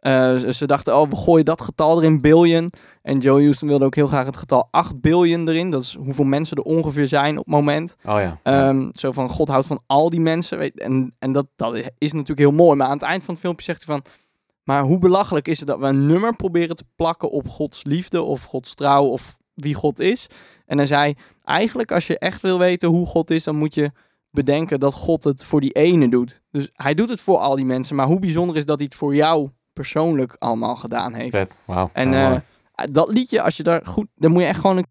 Speaker 2: eh, ze, dachten, oh, we gooien dat getal erin, billion. En Joel Houston wilde ook heel graag het getal 8 billion erin. Dat is hoeveel mensen er ongeveer zijn op het moment.
Speaker 1: Oh ja.
Speaker 2: Ehm, zo van, God houdt van al die mensen. Weet, en en dat, dat is natuurlijk heel mooi. Maar aan het eind van het filmpje zegt hij van... Maar hoe belachelijk is het dat we een nummer proberen te plakken op Gods liefde of Gods trouw of wie God is. En hij zei, eigenlijk als je echt wil weten hoe God is, dan moet je bedenken dat God het voor die ene doet. Dus hij doet het voor al die mensen. Maar hoe bijzonder is dat hij het voor jou persoonlijk allemaal gedaan heeft.
Speaker 1: Vet, wauw.
Speaker 2: En
Speaker 1: Ja,
Speaker 2: eh, dat liedje, als je daar goed... Dan moet je echt gewoon een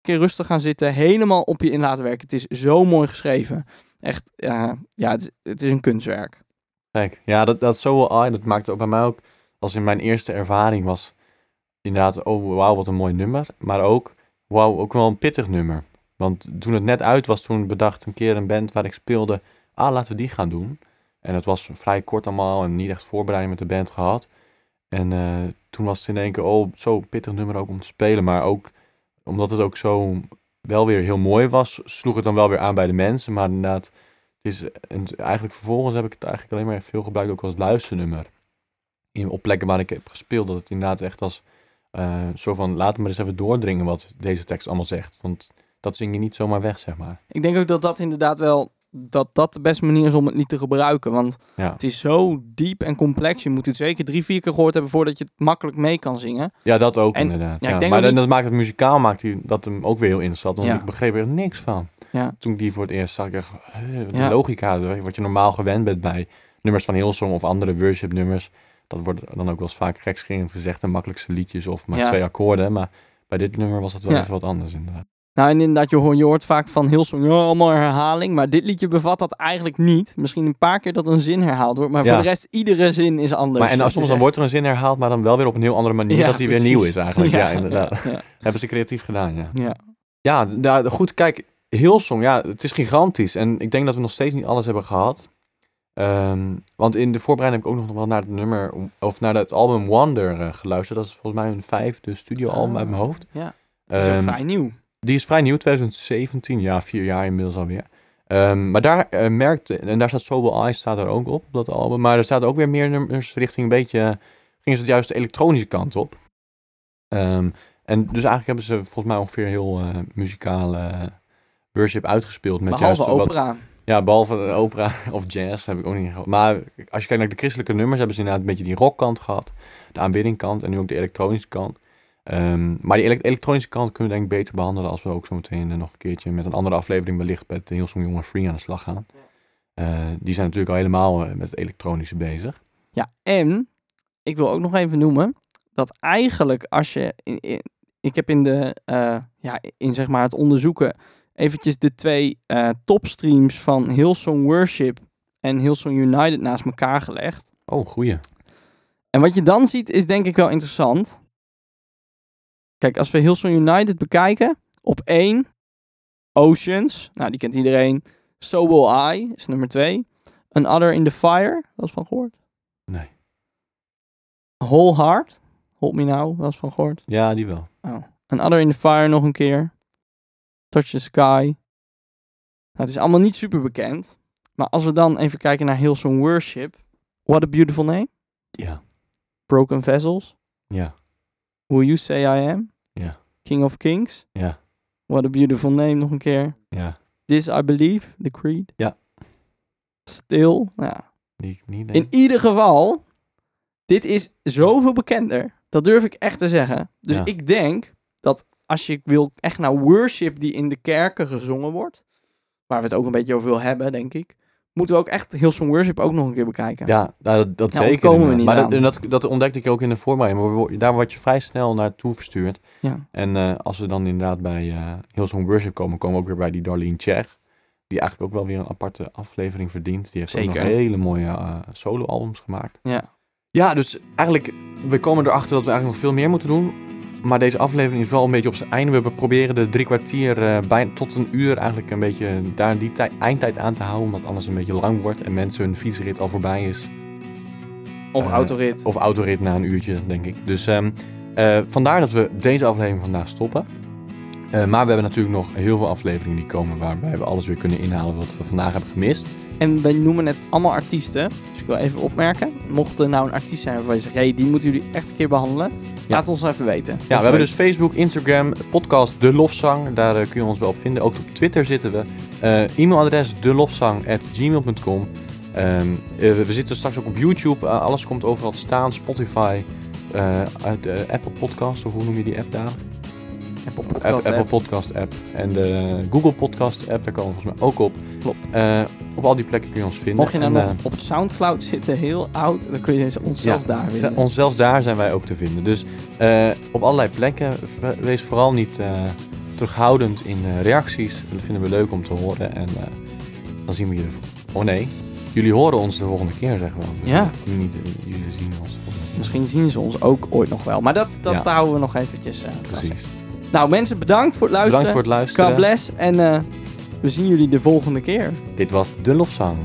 Speaker 2: keer rustig gaan zitten. Helemaal op je in laten werken. Het is zo mooi geschreven. Echt, ja, ja het, is, het is een kunstwerk.
Speaker 1: Kijk, ja, dat, dat zo wel, dat maakte ook bij mij ook, als in mijn eerste ervaring was, inderdaad, oh wauw, wat een mooi nummer. Maar ook, wauw, ook wel een pittig nummer. Want toen het net uit was, toen bedacht een keer een band waar ik speelde, ah, laten we die gaan doen. En het was vrij kort allemaal en niet echt voorbereiding met de band gehad. En eh, toen was het in één keer, oh, zo'n pittig nummer ook om te spelen. Maar ook, omdat het ook zo wel weer heel mooi was, sloeg het dan wel weer aan bij de mensen. Maar inderdaad, het is, en eigenlijk vervolgens heb ik het eigenlijk alleen maar veel gebruikt ook als luisternummer. In, op plekken waar ik heb gespeeld, dat het inderdaad echt als eh, zo van, laat maar eens even doordringen wat deze tekst allemaal zegt. Want dat zing je niet zomaar weg, zeg maar.
Speaker 2: Ik denk ook dat dat inderdaad wel dat dat de beste manier is om het niet te gebruiken. Want
Speaker 1: Ja,
Speaker 2: het is zo diep en complex. Je moet het zeker drie, vier keer gehoord hebben voordat je het makkelijk mee kan zingen.
Speaker 1: ja dat ook
Speaker 2: En-
Speaker 1: inderdaad.
Speaker 2: ja,
Speaker 1: maar
Speaker 2: niet-
Speaker 1: dat maakt het muzikaal maakt hij dat hem ook weer heel interessant. Want ik begreep er niks van. Toen ik die voor het eerst zag, ik echt, de logica, wat je normaal gewend bent bij nummers van Hillsong of andere worship nummers. Dat wordt dan ook wel eens vaak gekscherend gezegd, de makkelijkste liedjes of maar twee akkoorden. Maar bij dit nummer was het wel even wat anders inderdaad.
Speaker 2: Nou, en inderdaad, je hoort, je hoort vaak van Hillsong, ja, allemaal herhaling. Maar dit liedje bevat dat eigenlijk niet. Misschien een paar keer dat een zin herhaald wordt. Maar
Speaker 1: Ja.
Speaker 2: voor de rest, iedere zin is anders.
Speaker 1: Maar en als soms
Speaker 2: is
Speaker 1: dan wordt er een zin herhaald, maar dan wel weer op een heel andere manier,
Speaker 2: Ja,
Speaker 1: dat die weer nieuw is eigenlijk. [laughs] Ja, inderdaad. [laughs] Hebben ze creatief gedaan, ja.
Speaker 2: ja.
Speaker 1: Ja, goed, kijk, Hillsong, ja, het is gigantisch. En ik denk dat we nog steeds niet alles hebben gehad. Ehm, want in de voorbereiding heb ik ook nog wel naar het nummer, of naar het album Wonder eh, geluisterd. Dat is volgens mij hun vijfde studioalbum
Speaker 2: Ah,
Speaker 1: uit mijn hoofd.
Speaker 2: Ja, dat is ook
Speaker 1: Ehm,
Speaker 2: vrij nieuw.
Speaker 1: Die is vrij nieuw, 2017, ja, vier jaar inmiddels alweer. Ehm, maar daar eh, merkte, en daar staat Sobel Eyes staat er ook op, op dat album. Maar er staat ook weer meer nummers richting een beetje, gingen ze het juist de elektronische kant op. Ehm, en dus eigenlijk hebben ze volgens mij ongeveer heel eh muzikale worship uitgespeeld. Met
Speaker 2: Behalve
Speaker 1: juist wat,
Speaker 2: opera.
Speaker 1: ja, behalve opera [laughs] of jazz heb ik ook niet gehad. Maar als je kijkt naar de christelijke nummers, hebben ze inderdaad een beetje die rockkant gehad. De aanbiddingkant en nu ook de elektronische kant. Ehm, maar die ele- elektronische kant kunnen we denk ik beter behandelen als we ook zo meteen eh, nog een keertje met een andere aflevering wellicht met heel zo'n jonge Free aan de slag gaan. Eh, die zijn natuurlijk al helemaal eh, met het elektronische bezig.
Speaker 2: Ja, en ik wil ook nog even noemen dat eigenlijk als je... in- in- ik heb in de, eh, ja, in zeg maar het onderzoeken eventjes de twee eh, topstreams van Hillsong Worship en Hillsong United naast elkaar gelegd.
Speaker 1: Oh, goeie.
Speaker 2: En wat je dan ziet is denk ik wel interessant. Kijk, als we Hillsong United bekijken, op één Oceans, nou die kent iedereen. So Will I is nummer twee. Another in the Fire, wel eens van gehoord.
Speaker 1: Nee.
Speaker 2: Whole Heart, Hold Me Now, wel eens van gehoord.
Speaker 1: Ja, die wel.
Speaker 2: Oh. Another in the Fire nog een keer. Touch the Sky. Nou, het is allemaal niet super bekend. Maar als we dan even kijken naar Hillsong Worship. What a Beautiful Name.
Speaker 1: Ja.
Speaker 2: Broken Vessels.
Speaker 1: Ja.
Speaker 2: Will You Say I Am? King of Kings.
Speaker 1: Ja.
Speaker 2: What a Beautiful Name nog een keer.
Speaker 1: Ja.
Speaker 2: This I Believe, The Creed.
Speaker 1: Ja.
Speaker 2: Still. Nou, ja.
Speaker 1: Die, niet
Speaker 2: in ieder geval, dit is zoveel bekender. Dat durf ik echt te zeggen. Dus
Speaker 1: Ja.
Speaker 2: ik denk dat als je wil echt naar worship die in de kerken gezongen wordt, waar we het ook een beetje over wil hebben, denk ik, moeten we ook echt Hillsong Worship ook nog een keer bekijken.
Speaker 1: Ja, nou, dat, dat
Speaker 2: Ja,
Speaker 1: zeker.
Speaker 2: we niet
Speaker 1: maar dat, dat, dat ontdekte ik ook in de voorbereiding. Daar word je vrij snel naartoe verstuurd.
Speaker 2: Ja.
Speaker 1: En eh, als we dan inderdaad bij eh Hillsong Worship komen, komen we ook weer bij die Darlene Cher. Die eigenlijk ook wel weer een aparte aflevering verdient. Die heeft ook
Speaker 2: Zeker.
Speaker 1: nog hele mooie eh, solo-albums gemaakt.
Speaker 2: Ja.
Speaker 1: Ja, dus eigenlijk, we komen erachter dat we eigenlijk nog veel meer moeten doen. Maar deze aflevering is wel een beetje op zijn einde. We proberen de drie kwartier bij, tot een uur eigenlijk een beetje daar die tij- eindtijd aan te houden. Omdat anders een beetje lang wordt en mensen hun fietsrit al voorbij is.
Speaker 2: Of
Speaker 1: Eh,
Speaker 2: autorit.
Speaker 1: Of autorit na een uurtje, denk ik. Dus ehm, eh, vandaar dat we deze aflevering vandaag stoppen. Maar we hebben natuurlijk nog heel veel afleveringen die komen waarbij we alles weer kunnen inhalen wat we vandaag hebben gemist.
Speaker 2: En wij noemen net allemaal artiesten. Dus ik wil even opmerken. Mocht er nou een artiest zijn waarvan je zegt, hey, die moeten jullie echt een keer behandelen. Laat ons even weten.
Speaker 1: Ja, we hebben dus Facebook, Instagram, podcast De Lofzang. Daar eh, kun je ons wel op vinden. Ook op Twitter zitten we. Eh, e-mailadres delofzang.gmail.com Ehm eh, we zitten straks ook op YouTube. Alles komt overal te staan. Spotify, uit Apple Podcast, of hoe noem je die app daar?
Speaker 2: Apple
Speaker 1: App-
Speaker 2: Podcast
Speaker 1: Apple
Speaker 2: app.
Speaker 1: Podcast app. En de Google Podcast app, daar komen we volgens mij ook op.
Speaker 2: Klopt.
Speaker 1: Eh, op al die plekken kun je ons vinden.
Speaker 2: Mocht je nou
Speaker 1: En,
Speaker 2: nog
Speaker 1: eh,
Speaker 2: op Soundcloud zitten, heel oud, dan kun je ons
Speaker 1: Ja,
Speaker 2: zelfs daar vinden.
Speaker 1: ons, zelfs daar zijn wij ook te vinden. Dus eh, op allerlei plekken. Wees vooral niet terughoudend in reacties. Dat vinden we leuk om te horen. En dan zien we je. Oh nee. Jullie horen ons de volgende keer, we. Dus
Speaker 2: Ja.
Speaker 1: Jullie, niet, jullie zien ons.
Speaker 2: Misschien zien ze ons ook ooit nog wel. Maar dat, dat
Speaker 1: Ja.
Speaker 2: houden we nog eventjes vast.
Speaker 1: Precies.
Speaker 2: Nou mensen, bedankt voor het luisteren.
Speaker 1: Bedankt voor het luisteren.
Speaker 2: God bless. En eh, we zien jullie de volgende keer.
Speaker 1: Dit was De Lofzang.